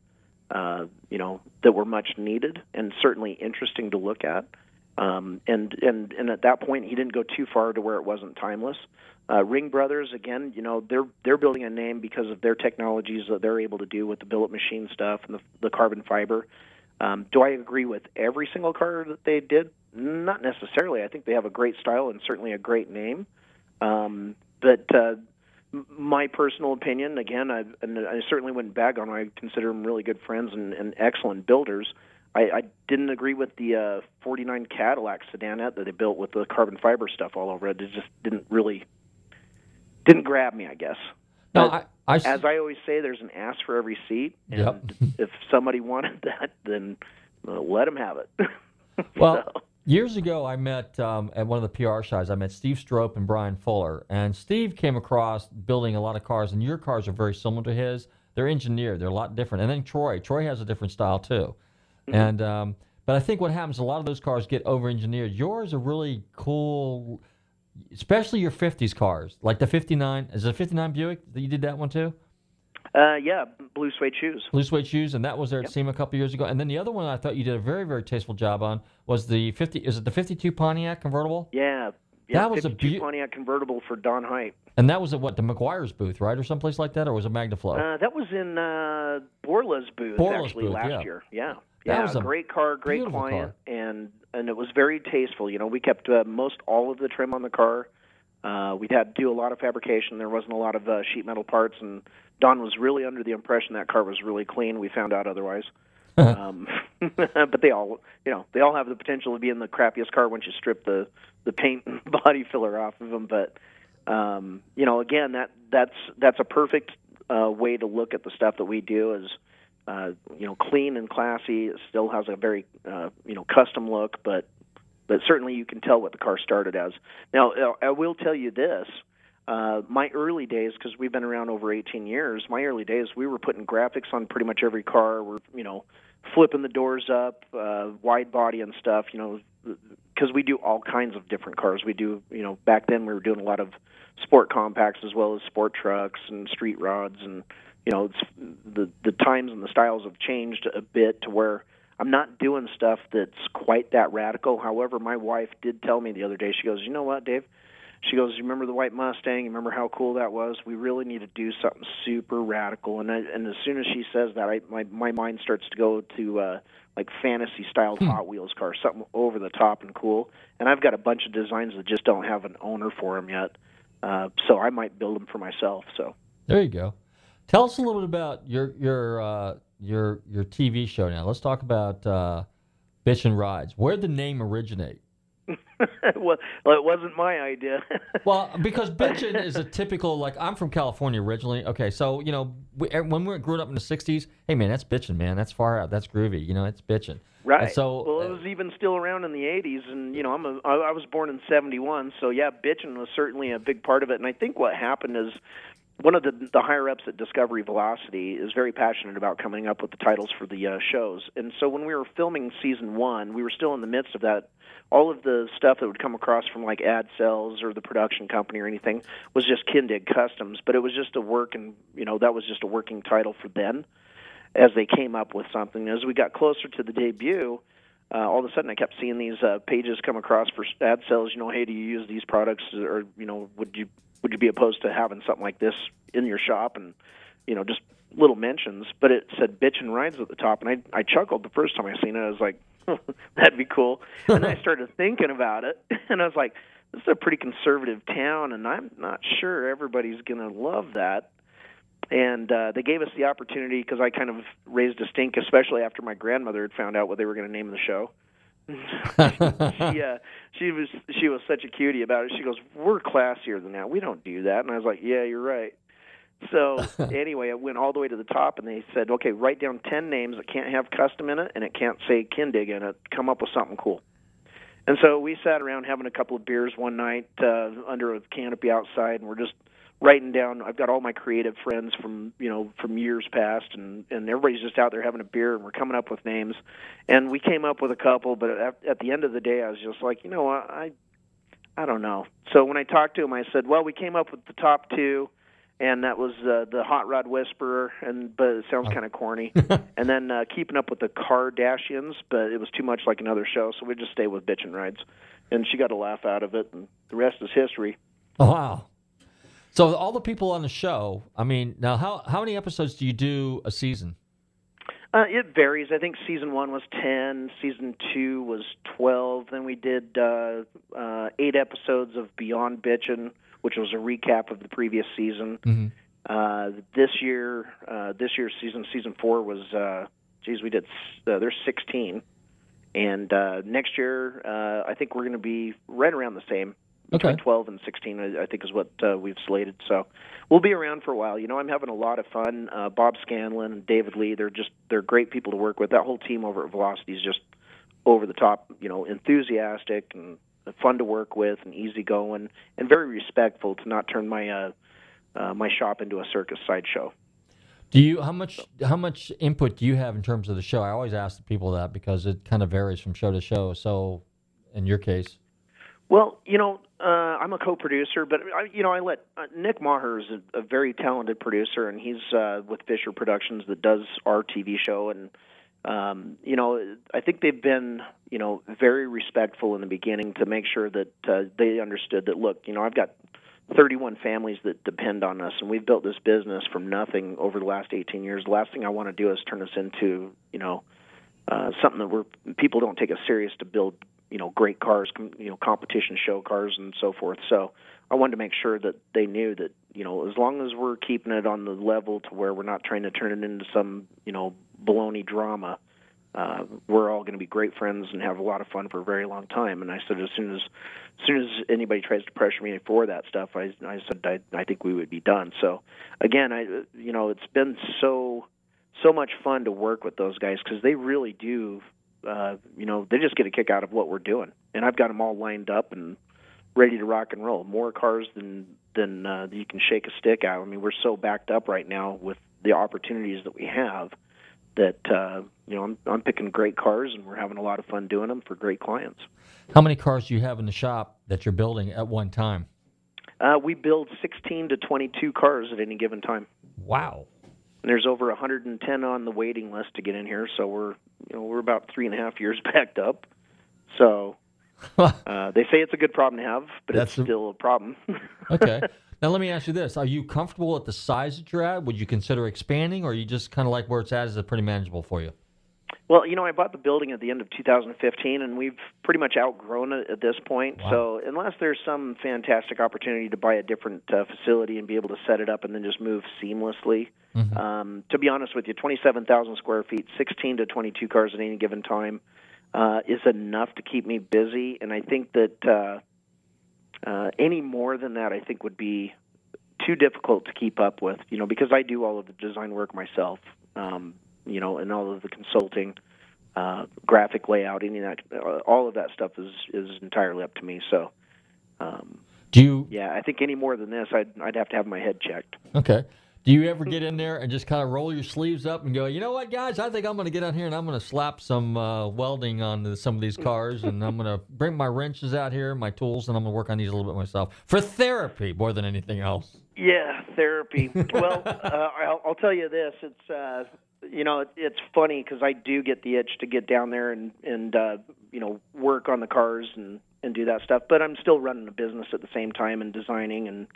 Speaker 10: uh, you know, that were much needed and certainly interesting to look at. Um, and and and at that point, he didn't go too far to where it wasn't timeless. Uh, Ring Brothers, again, you know, they're they're building a name because of their technologies that they're able to do with the billet machine stuff and the, the carbon fiber. Um, do I agree with every single car that they did? Not necessarily. I think they have a great style and certainly a great name. Um, but uh, my personal opinion, again, I, and I certainly wouldn't bag on. them. I consider them really good friends and, and excellent builders. I, I didn't agree with the uh, 49 Cadillac sedanette that they built with the carbon fiber stuff all over it. It just didn't really didn't grab me, I guess.
Speaker 8: No, I, I,
Speaker 10: as I always say, there's an ass for every seat, and
Speaker 8: Yep.
Speaker 10: if somebody wanted that, then uh, let them have it.
Speaker 8: Well, years ago, I met um, at one of the PR shows. I met Steve Strope and Brian Fuller, and Steve came across building a lot of cars, and your cars are very similar to his. They're engineered; they're a lot different. And then Troy, Troy has a different style too. And um, but I think what happens, a lot of those cars get over-engineered. Yours are really cool, especially your '50s cars, like the '59. Is it a '59 Buick that you did that one too?
Speaker 10: Uh, yeah, blue suede shoes.
Speaker 8: Blue suede shoes, and that was there at SEMA a couple years ago. And then the other one I thought you did a very, very tasteful job on was the 50. Is it the 52 Pontiac convertible?
Speaker 10: Yeah, yeah.
Speaker 8: That was a
Speaker 10: 52
Speaker 8: beau-
Speaker 10: Pontiac convertible for Don Height.
Speaker 8: And that was at what the Meguiar's booth, right, or someplace like that, or was it Magnaflow?
Speaker 10: Uh, that was in uh, Borla's booth
Speaker 8: Borla's
Speaker 10: actually
Speaker 8: booth,
Speaker 10: last
Speaker 8: yeah.
Speaker 10: year. Yeah,
Speaker 8: That
Speaker 10: yeah,
Speaker 8: was a
Speaker 10: great car, great
Speaker 8: beautiful
Speaker 10: client, and and it was very tasteful. You know, we kept uh, most all of the trim on the car. Uh, we had to do a lot of fabrication. There wasn't a lot of uh, sheet metal parts, and Don was really under the impression that car was really clean. We found out otherwise. um, but they all, you know, they all have the potential to be in the crappiest car once you strip the the paint and body filler off of them. But um, you know, again, that that's that's a perfect uh, way to look at the stuff that we do. Is uh, you know, clean and classy. It still has a very uh, you know custom look, but but certainly you can tell what the car started as. Now, I will tell you this. Uh, my early days, because we've been around over 18 years, my early days, we were putting graphics on pretty much every car. We're, you know, flipping the doors up, uh, wide body and stuff, you know, because we do all kinds of different cars. We do, you know, back then we were doing a lot of sport compacts as well as sport trucks and street rods, and you know, it's the the times and the styles have changed a bit to where I'm not doing stuff that's quite that radical. However, my wife did tell me the other day. She goes, "You know what, Dave?" She goes, "You remember the white Mustang? You remember how cool that was? We really need to do something super radical." And I, and as soon as she says that, I my my mind starts to go to uh like fantasy styled Hot Wheels cars, something over the top and cool. And I've got a bunch of designs that just don't have an owner for them yet. Uh, so I might build them for myself. So
Speaker 8: There you go. Tell us a little bit about your your uh, your your TV show now. Let's talk about uh, Bitchin' Rides. Where did the name originate?
Speaker 10: well, it wasn't my idea.
Speaker 8: Well, because bitching is a typical like I'm from California originally. Okay, so you know we, er, when we were growing up in the '60s, hey man, that's bitching, man. That's far out. That's groovy. You know, it's bitching.
Speaker 10: Right.
Speaker 8: And so
Speaker 10: well, it was even still around in the '80s, and you know, I'm a I I was born in '71, so yeah, bitching was certainly a big part of it. And I think what happened is one of the the higher ups at Discovery Velocity is very passionate about coming up with the titles for the uh, shows. And so when we were filming season one, we were still in the midst of that. All of the stuff that would come across from like ad sales or the production company or anything was just Kindig Customs, but it was just a work, and you know that was just a working title for then as they came up with something. As we got closer to the debut, uh, all of a sudden I kept seeing these uh, pages come across for ad sales. You know, hey, do you use these products, or you know, would you would you be opposed to having something like this in your shop? And you know, just little mentions. But it said Bitchin' Rides at the top, and I I chuckled the first time I seen it. I was like, that'd be cool. And then I started thinking about it, and I was like. This is a pretty conservative town, and I'm not sure everybody's going to love that and uh, they gave us the opportunity because I kind of raised a stink, especially after my grandmother had found out what they were going to name the show. she uh, she was she was such a cutie about it. She goes, "We're classier than that. We don't do that." And I was like, "Yeah, you're right." So anyway, I went all the way to the top, and they said, "Okay, write down ten names that can't have custom in it, and it can't say Kindig in it. Come up with something cool." And so we sat around having a couple of beers one night uh, under a canopy outside, and we're just writing down. I've got all my creative friends from you know from years past, and and everybody's just out there having a beer, and we're coming up with names. And we came up with a couple, but at, at the end of the day, I was just like, you know what, I I don't know. So when I talked to him, I said, well, we came up with the top two, and that was uh, the Hot Rod Whisperer, and but it sounds kind of corny. and then uh, Keeping Up with the Kardashians, but it was too much like another show, so we just stayed with Bitchin' Rides. And she got a laugh out of it, and the rest is history.
Speaker 8: Oh, wow. So all the people on the show, I mean, now how how many episodes do you do a season?
Speaker 10: Uh, it varies. I think season one was ten, season two was twelve. Then we did uh, uh, eight episodes of Beyond Bitchin', which was a recap of the previous season.
Speaker 8: Mm-hmm.
Speaker 10: Uh, this year, uh, this year's season, season four was, uh, geez, we did. Uh, there's 16, and uh, next year, uh, I think we're going to be right around the same. Between
Speaker 8: Okay.
Speaker 10: 12 and 16, I, think is what uh, we've slated. So we'll be around for a while. You know, I'm having a lot of fun. Uh, Bob Scanlon and David Lee, they're just they're great people to work with. That whole team over at Velocity is just over the top. You know, enthusiastic and fun to work with, and easygoing, and very respectful to not turn my uh, uh, my shop into a circus sideshow.
Speaker 8: Do you how much how much input do you have in terms of the show? I always ask the people that because it kind of varies from show to show. So, in your case,
Speaker 10: Well, you know, uh, I'm a co-producer, but I, you know, I let uh, Nick Maher is a, a very talented producer, and he's uh, with Fisher Productions that does our TV show, and um, you know, I think they've been, you know, very respectful in the beginning to make sure that uh, they understood that. Look, you know, I've got 31 families that depend on us, and we've built this business from nothing over the last 18 years. The last thing I want to do is turn this into, you know, uh, something that we're people don't take us serious to build, you know, great cars, you know, competition show cars and so forth. So I wanted to make sure that they knew that, you know, as long as we're keeping it on the level to where we're not trying to turn it into some, you know, baloney drama, uh, we're all going to be great friends and have a lot of fun for a very long time. And I said, as soon as, as soon as anybody tries to pressure me for that stuff, I, I said, I, I think we would be done. So, again, I, you know, it's been so, so much fun to work with those guys because they really do, uh, you know, they just get a kick out of what we're doing. And I've got them all lined up and ready to rock and roll. More cars than than uh, you can shake a stick at. I mean, we're so backed up right now with the opportunities that we have that uh, you know I'm, I'm picking great cars and we're having a lot of fun doing them for great clients.
Speaker 8: how many cars do you have in the shop that you're building at one time?
Speaker 10: Uh, we build 16 to 22 cars at any given time.
Speaker 8: Wow.
Speaker 10: And there's over 110 on the waiting list to get in here, so we're you know we're about three and a half years backed up. So uh, they say it's a good problem to have, but
Speaker 8: That's
Speaker 10: it's
Speaker 8: a-
Speaker 10: still a problem.
Speaker 8: Okay. now let me ask you this: Are you comfortable at the size that you're at? Would you consider expanding, or are you just kind of like where it's at? Is it pretty manageable for you?
Speaker 10: Well, you know, I bought the building at the end of 2015, and we've pretty much outgrown it at this point. So, unless there's some fantastic opportunity to buy a different uh, facility and be able to set it up and then just move seamlessly, um, to be honest with you, 27,000 square feet, 16 to 22 cars at any given time uh, is enough to keep me busy. And I think that uh, uh, any more than that, I think would be too difficult to keep up with. You know, because I do all of the design work myself. Um, you know, and all of the consulting, uh, graphic layout, any of that, uh, all of that stuff is is entirely up to me. So, um,
Speaker 8: Do you?
Speaker 10: yeah, I think any more than this, I'd I'd have to have my head checked.
Speaker 8: Okay. Do you ever get in there and just kind of roll your sleeves up and go, you know what, guys? I think I'm going to get on here and I'm going to slap some uh, welding on some of these cars, and I'm going to bring my wrenches out here, my tools, and I'm going to work on these a little bit myself for therapy more than anything else.
Speaker 10: Yeah, therapy. well, uh, I'll, I'll tell you this: it's uh, you know it's funny because I do get the itch to get down there and and uh, you know work on the cars and and do that stuff, but I'm still running a business at the same time and designing and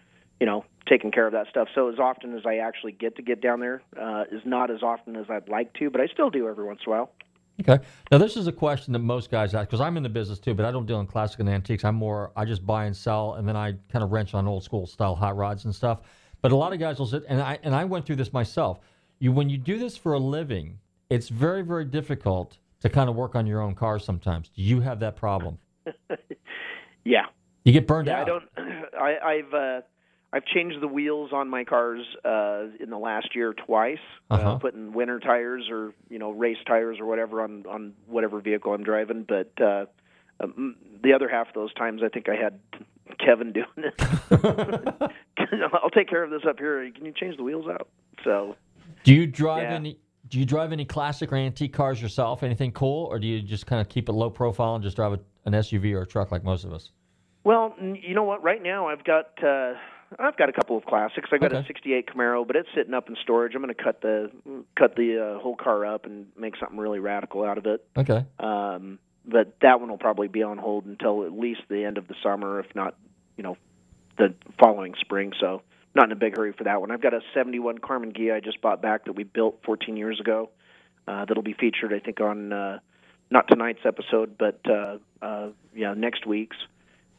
Speaker 10: you know taking care of that stuff. So as often as I actually get to get down there uh, is not as often as I'd like to, but I still do every once in a while.
Speaker 8: Okay. Now this is a question that most guys ask because I'm in the business too, but I don't deal in classic and antiques. I'm more I just buy and sell, and then I kind of wrench on old school style hot rods and stuff. But a lot of guys will sit, and I and I went through this myself. You when you do this for a living, it's very very difficult to kind of work on your own cars sometimes. Do you have that problem?
Speaker 10: Yeah.
Speaker 8: You get burned
Speaker 10: yeah,
Speaker 8: out.
Speaker 10: I don't. I, I've uh, I've changed the wheels on my cars uh, in the last year twice,
Speaker 8: Uh-huh.
Speaker 10: uh, putting winter tires or you know race tires or whatever on on whatever vehicle I'm driving. But uh, um, the other half of those times, I think I had Kevin doing it. I'll take care of this up here. Can you change the wheels out? So
Speaker 8: Do you drive
Speaker 10: Yeah.
Speaker 8: any? Do you drive any classic or antique cars yourself? Anything cool, or do you just kind of keep it low profile and just drive a, an SUV or a truck like most of us?
Speaker 10: Well, you know what? Right now, I've got uh, I've got a couple of classics. I got a '68 Camaro, but it's sitting up in storage. I'm going to cut the cut the uh, whole car up and make something really radical out of it.
Speaker 8: Okay.
Speaker 10: Um, but that one will probably be on hold until at least the end of the summer, if not, you know, the following spring. So not in a big hurry for that one. I've got a '71 Karmann Ghia I just bought back that we built 14 years ago. Uh, that'll be featured, I think, on uh, not tonight's episode, but uh, uh, yeah, next week's.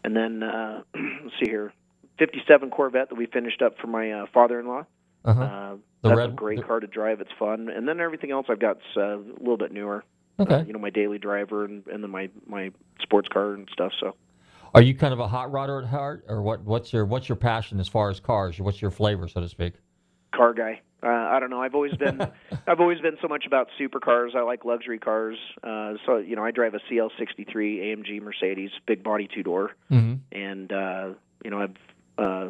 Speaker 10: And then uh, let's see here, '57 Corvette that we finished up for my uh, father-in-law.
Speaker 8: Uh-huh.
Speaker 10: Uh, that's
Speaker 8: red-
Speaker 10: a great
Speaker 8: the-
Speaker 10: car to drive. It's fun, and then everything else I've got's uh, a little bit newer.
Speaker 8: Okay.
Speaker 10: Uh, you know, my daily driver and, and then my my sports car and stuff. So
Speaker 8: Are you kind of a hot rodder at heart, or what? What's your What's your passion as far as cars? What's your flavor, so to speak?
Speaker 10: car guy. Uh, I don't know. I've always been I've always been so much about supercars. I like luxury cars. Uh, so you know, I drive a CL63 AMG Mercedes, big body two door,
Speaker 8: Mm-hmm.
Speaker 10: and uh, you know, I've uh,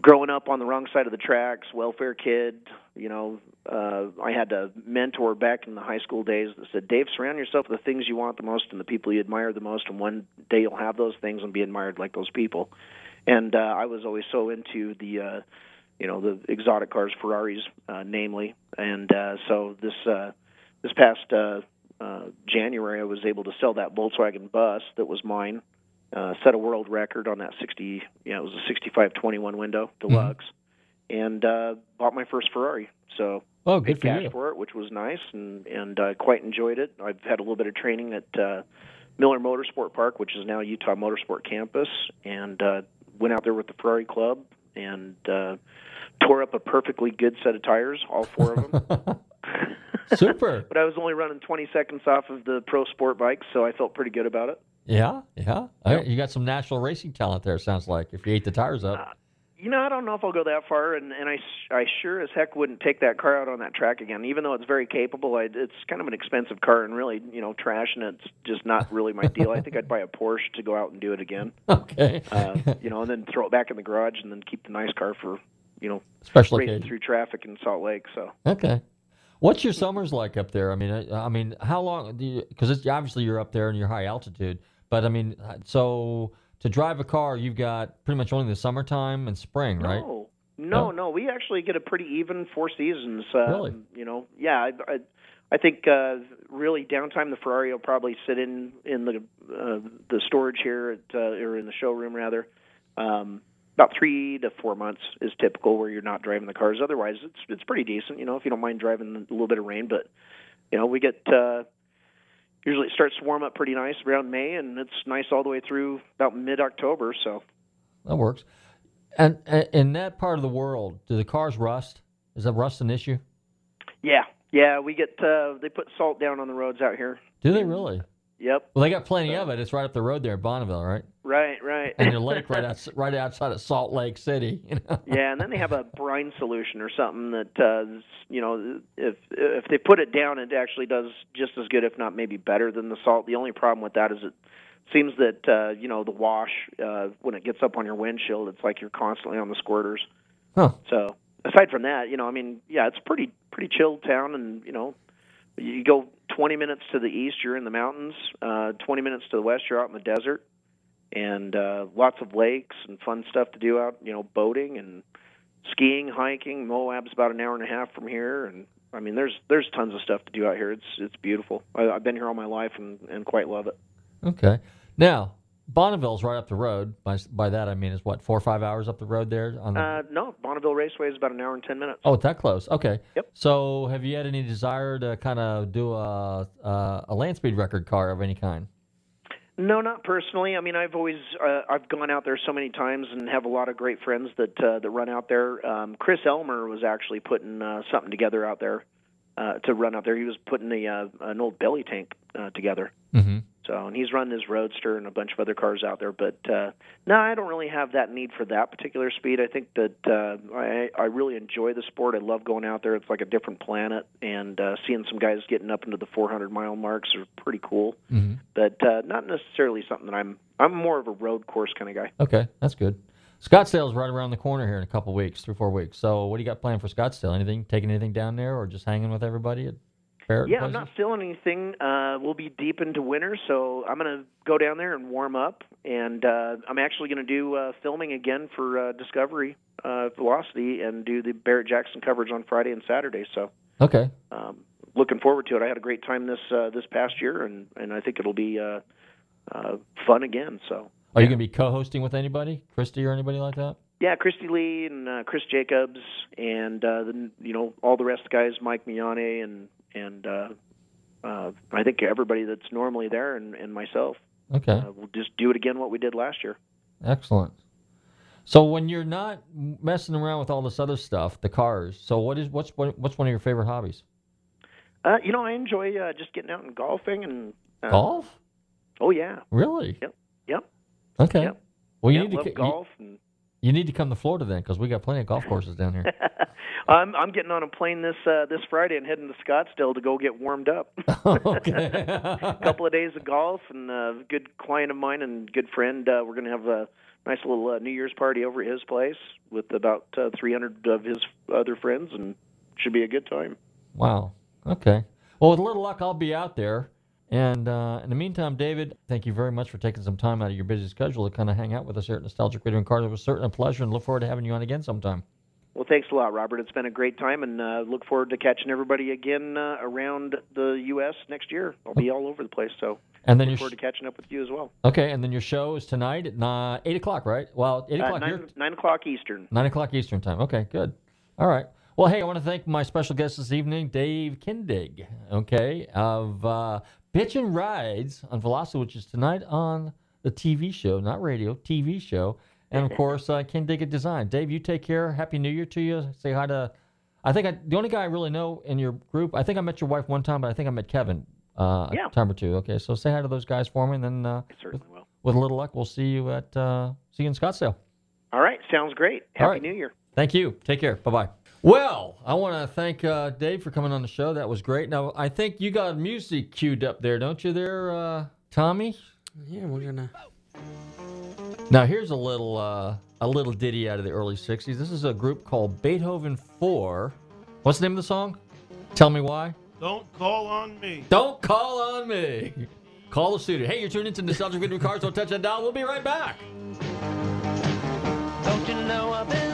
Speaker 10: growing up on the wrong side of the tracks, welfare kid. You know, uh, I had a mentor back in the high school days that said, "Dave, surround yourself with the things you want the most and the people you admire the most, and one day you'll have those things and be admired like those people." And uh, I was always so into the, uh, you know, the exotic cars, Ferraris, uh, namely. And uh, so this uh, this past uh, uh, January, I was able to sell that Volkswagen bus that was mine. Uh, set a world record on that 60. Yeah, it was a 6521 window deluxe, and uh, bought my first Ferrari. So
Speaker 8: Oh, good for
Speaker 10: cash
Speaker 8: you.
Speaker 10: for it, which was nice, and and uh, quite enjoyed it. I've had a little bit of training at uh, Miller Motorsport Park, which is now Utah Motorsport Campus, and uh, went out there with the Ferrari Club and uh, tore up a perfectly good set of tires, all four of them.
Speaker 8: Super.
Speaker 10: but I was only running 20 seconds off of the pro sport bikes, so I felt pretty good about it.
Speaker 8: Yeah, yeah. Uh, You got some national racing talent there. Sounds like if you ate the tires up.
Speaker 10: You know, I don't know if I'll go that far, and and I I sure as heck wouldn't take that car out on that track again. Even though it's very capable, I, it's kind of an expensive car, and really, you know, trashing it's just not really my deal. I think I'd buy a Porsche to go out and do it again.
Speaker 8: Okay.
Speaker 10: Uh, you know, and then throw it back in the garage, and then keep the nice car for, you know,
Speaker 8: Special
Speaker 10: racing
Speaker 8: occasion.
Speaker 10: through traffic in Salt Lake. So.
Speaker 8: Okay. What's your summers like up there? I mean, I, I mean, how long do you? Because obviously you're up there and you're high altitude, but I mean, uh, so to drive a car, you've got pretty much only the summertime and spring, right?
Speaker 10: No, no,
Speaker 8: No?
Speaker 10: no. We actually get a pretty even four seasons. Um,
Speaker 8: Really?
Speaker 10: You know, yeah. I, I, I think uh, really downtime the Ferrari will probably sit in in the uh, the storage here at, uh, or in the showroom rather. Um, about three to four months is typical where you're not driving the cars. Otherwise, it's it's pretty decent. You know, if you don't mind driving a little bit of rain, but you know, we get. Uh, Usually it starts to warm up pretty nice around May, and it's nice all the way through about mid-October. So
Speaker 8: That works. And uh, in that part of the world, do the cars rust? Is that rust an issue?
Speaker 10: Yeah, yeah, we get uh they put salt down on the roads out here.
Speaker 8: Do they really?
Speaker 10: Yep.
Speaker 8: Well, they got plenty of it. It's right up the road there, at Bonneville, right?
Speaker 10: Right, right.
Speaker 8: And the lake right outs right outside of Salt Lake City. You know?
Speaker 10: yeah, and then they have a brine solution or something that uh you know if if they put it down it actually does just as good if not maybe better than the salt. The only problem with that is it seems that uh you know the wash uh when it gets up on your windshield it's like you're constantly on the squirters.
Speaker 8: Huh.
Speaker 10: So aside from that, you know, I mean, yeah, it's pretty pretty chilled town, and you know, you go 20 minutes to the east, you're in the mountains. Uh, 20 minutes to the west, you're out in the desert, and uh, lots of lakes and fun stuff to do out. You know, boating and skiing, hiking. Moab's about an hour and a half from here, and I mean, there's there's tons of stuff to do out here. It's it's beautiful. I, I've been here all my life and and quite love it.
Speaker 8: Okay. Now, Bonneville's right up the road. By, by that I mean is what four or five hours up the road there on the.
Speaker 10: Uh, no, Bonneville Raceway is about an hour and 10 minutes.
Speaker 8: oh, it's that close. Okay.
Speaker 10: Yep.
Speaker 8: So, have you had any desire to kind of do a a, a land speed record car of any kind?
Speaker 10: No, not personally. I mean, I've always uh, I've gone out there so many times and have a lot of great friends that uh, that run out there. Um, Chris Elmer was actually putting uh, something together out there uh, to run out there. He was putting a uh, an old belly tank uh, together.
Speaker 8: Mm-hmm.
Speaker 10: So, and he's running his Roadster and a bunch of other cars out there. But uh, no, I don't really have that need for that particular speed. I think that uh, I I really enjoy the sport. I love going out there. It's like a different planet, and uh, seeing some guys getting up into the 400 mile marks are pretty cool.
Speaker 8: Mm-hmm.
Speaker 10: But uh, not necessarily something that I'm. I'm more of a road course kind of guy.
Speaker 8: Okay, that's good. Scottsdale's right around the corner here in a couple weeks, three four weeks. So, what do you got planned for Scottsdale? Anything? Taking anything down there, or just hanging with everybody? Fair?
Speaker 10: Yeah, I'm not feeling anything. Uh, we'll be deep into winter, so I'm going to go down there and warm up. And uh, I'm actually going to do uh, filming again for uh, Discovery uh, Velocity and do the Barrett Jackson coverage on Friday and Saturday. So
Speaker 8: Okay.
Speaker 10: um, looking forward to it. I had a great time this uh, this past year, and and I think it'll be uh, uh, fun again. So
Speaker 8: Are you going to be co-hosting with anybody, Christy or anybody like that?
Speaker 10: yeah, Christy Lee and uh, Chris Jacobs, and uh, the you know all the rest of the guys, Mike Miane and and uh, uh, I think everybody that's normally there, and, and myself.
Speaker 8: Okay.
Speaker 10: Uh, we'll just do it again what we did last year.
Speaker 8: Excellent. So when you're not messing around with all this other stuff, the cars. So what is what's what, what's one of your favorite hobbies?
Speaker 10: Uh, you know, I enjoy uh, just getting out and golfing and uh,
Speaker 8: Golf?
Speaker 10: Oh yeah.
Speaker 8: Really?
Speaker 10: Yep. Yep.
Speaker 8: Okay.
Speaker 10: Yep.
Speaker 8: Well, you
Speaker 10: Yep,
Speaker 8: need to
Speaker 10: golf
Speaker 8: You,
Speaker 10: and
Speaker 8: you need to come to Florida then, because we got plenty of golf courses down here.
Speaker 10: I'm I'm getting on a plane this uh, this Friday and heading to Scottsdale to go get warmed up.
Speaker 8: okay.
Speaker 10: a couple of days of golf and uh, a good client of mine and good friend. Uh, we're going to have a nice little uh, New Year's party over at his place with about uh, 300 of his other friends, and should be a good time.
Speaker 8: Wow. Okay. Well, with a little luck, I'll be out there. And uh, in the meantime, David, thank you very much for taking some time out of your busy schedule to kind of hang out with us here at Nostalgic Radio and Cars. It was certainly a pleasure, and look forward to having you on again sometime.
Speaker 10: Well, thanks a lot, Robert. It's been a great time, and uh, look forward to catching everybody again uh, around the U.S. next year. I'll be all over the place, so
Speaker 8: And then
Speaker 10: look forward to catching up with you as well.
Speaker 8: Okay, and then your show is tonight at ni- eight o'clock, right? Well, eight
Speaker 10: Uh,
Speaker 8: o'clock.
Speaker 10: nine, nine o'clock Eastern.
Speaker 8: Nine o'clock Eastern time. Okay, good. All right. Well, hey, I want to thank my special guest this evening, Dave Kindig, okay, of uh, Bitchin' Rides on Velocity, which is tonight on the TV show, not radio, TV show. And of course, uh, Kindig-It Design. Dave, you take care. Happy New Year to you. Say hi to, I think I, the only guy I really know in your group, I think I met your wife one time, but I think I met Kevin uh,
Speaker 10: Yeah.
Speaker 8: a time or two. Okay, so say hi to those guys for me, and then uh,
Speaker 10: certainly will.
Speaker 8: with a little luck, we'll see you at, uh, see you in Scottsdale.
Speaker 10: All right, sounds great. Happy
Speaker 8: right.
Speaker 10: New Year.
Speaker 8: Thank you. Take care. Bye bye. Well, I want to thank uh, Dave for coming on the show. That was great. Now, I think you got music queued up there, don't you, there, uh, Tommy?
Speaker 7: Yeah, we're gonna.
Speaker 8: Now, here's a little uh, a little ditty out of the early '60s. This is a group called Beethoven Four. What's the name of the song? Tell me why.
Speaker 9: Don't call on me.
Speaker 8: Don't call on me. Call the studio. Hey, you're tuned into Nostalgic Video Cars. Don't touch that dial. We'll be right back.
Speaker 11: Don't you know I've been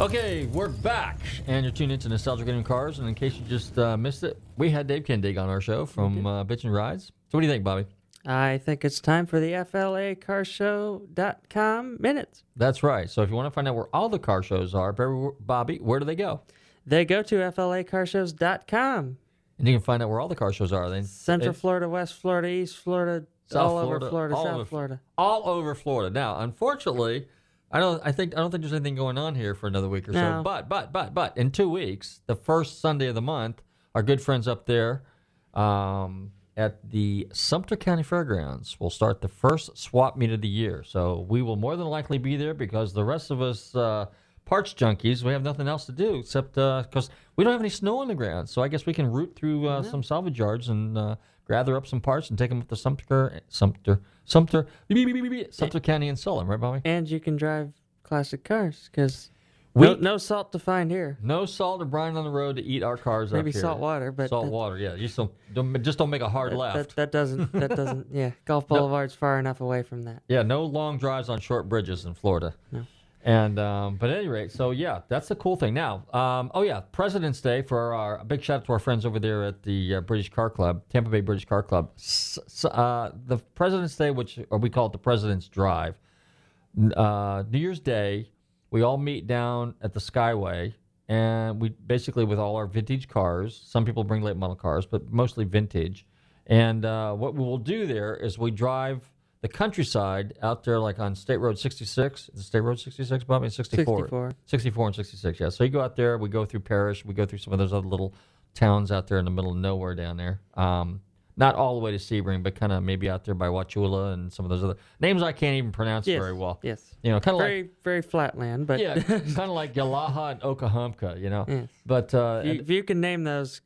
Speaker 8: Okay, we're back, and you're tuned into Nostalgic Getting Cars. And in case you just uh, missed it, we had Dave Kindig on our show from uh, Bitchin' Rides. So, what do you think, Bobby?
Speaker 7: I think it's time for the FLACarshow.com minutes.
Speaker 8: That's right. So, if you want to find out where all the car shows are, Bobby, where do they go?
Speaker 7: They go to FLACarshows.com.
Speaker 8: And you can find out where all the car shows are. They,
Speaker 7: Central Florida, West Florida, East Florida,
Speaker 8: South
Speaker 7: all
Speaker 8: Florida,
Speaker 7: over Florida,
Speaker 8: all
Speaker 7: South
Speaker 8: over-
Speaker 7: Florida.
Speaker 8: all over Florida. Now, unfortunately, I don't. I think I don't think there's anything going on here for another week or
Speaker 7: No.
Speaker 8: so. But but but but in two weeks, the first Sunday of the month, our good friends up there um, at the Sumter County Fairgrounds will start the first swap meet of the year. So we will more than likely be there because the rest of us. Uh, Parts junkies, we have nothing else to do except because we don't have any snow on the ground. So I guess we can root through uh, some salvage yards and uh, gather up some parts and take them up to Sumter, Sumter, Sumter, Sumter County and sell them, right, Bobby?
Speaker 7: And you can drive classic cars because
Speaker 8: We-
Speaker 7: no, no salt to find here.
Speaker 8: No salt or brine on the road to eat our cars up
Speaker 7: Maybe
Speaker 8: here.
Speaker 7: salt water, but
Speaker 8: salt
Speaker 7: that-
Speaker 8: water, yeah. You just don't, don't just don't make a hard
Speaker 7: That,
Speaker 8: left.
Speaker 7: that, that doesn't, that doesn't, yeah. Gulf Boulevard's far enough away from that.
Speaker 8: Yeah, no long drives on short bridges in Florida.
Speaker 7: No.
Speaker 8: And um, but at any rate, so yeah, that's the cool thing. Now, um, oh yeah, President's Day for our big shout out to our friends over there at the uh, British Car Club, Tampa Bay British Car Club. S- s- uh, the President's Day, which or we call it the President's Drive, uh, New Year's Day, we all meet down at the Skyway, and we basically with all our vintage cars. Some people bring late model cars, but mostly vintage. And uh, what we will do there is we drive the countryside out there, like on State Road 66. Is it State Road 66, Bobby? 64.
Speaker 7: 64.
Speaker 8: 64 and 66, yeah. So you go out there, we go through Parrish, we go through some of those other little towns out there in the middle of nowhere down there. Um, not all the way to Sebring, but kind of maybe out there by Wauchula and some of those other names I can't even pronounce
Speaker 7: Yes,
Speaker 8: very well.
Speaker 7: yes.
Speaker 8: You know, kind of like
Speaker 7: Very, very flat land, but
Speaker 8: yeah, kind of like Yalaha and Okahumpka, you know.
Speaker 7: Yes.
Speaker 8: But uh,
Speaker 7: if, you, if you can name those,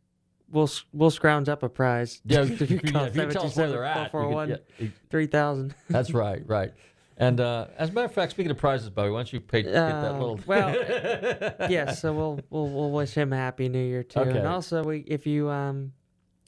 Speaker 7: we'll we'll scrounge up a prize.
Speaker 8: Yeah,
Speaker 7: if you
Speaker 8: yeah, if you tell us where they're at, could-
Speaker 7: 441
Speaker 8: yeah,
Speaker 7: 3000.
Speaker 8: that's right, right. And uh, as a matter of fact, speaking of prizes, Bobby, why don't you pay, get that
Speaker 7: Uh,
Speaker 8: little?
Speaker 7: well, yes. So we'll we'll we'll wish him a happy New Year too.
Speaker 8: Okay.
Speaker 7: And also, we if you um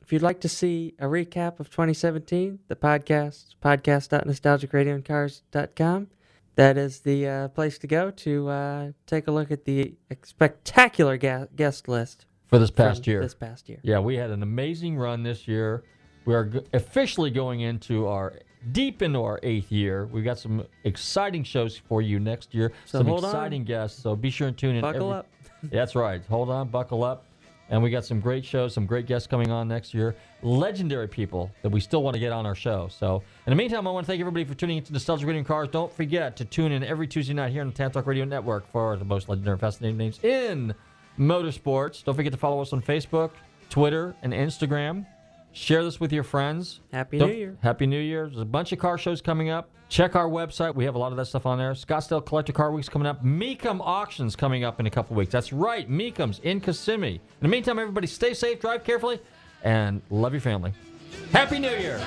Speaker 7: if you'd like to see a recap of 2017, the podcast podcast.nostalgicradioandcars.com. That is the uh, place to go to uh, take a look at the spectacular ga- guest list
Speaker 8: for this past year.
Speaker 7: This past year.
Speaker 8: Yeah, we had an amazing run this year. We are g- officially going into our deep into our eighth year. We've got some exciting shows for you next year.
Speaker 7: So
Speaker 8: some
Speaker 7: hold on.
Speaker 8: exciting guests. So be sure and tune in.
Speaker 7: Buckle
Speaker 8: every-
Speaker 7: up.
Speaker 8: That's right. Hold on, buckle up. And we got some great shows, some great guests coming on next year. Legendary people that we still want to get on our show. So, in the meantime, I want to thank everybody for tuning into Nostalgic Radio and Cars. Don't forget to tune in every Tuesday night here on the Tan Talk Radio Network for the most legendary, fascinating names in motorsports. Don't forget to follow us on Facebook, Twitter, and Instagram. Share this with your friends.
Speaker 7: Happy
Speaker 8: Don't-
Speaker 7: New Year.
Speaker 8: Happy New Year. There's a bunch of car shows coming up. Check our website. We have a lot of that stuff on there. Scottsdale Collector Car Week's coming up. Mecum Auctions coming up in a couple weeks. That's right. Mecum's in Kissimmee. In the meantime, everybody stay safe, drive carefully, and love your family. Happy New Year.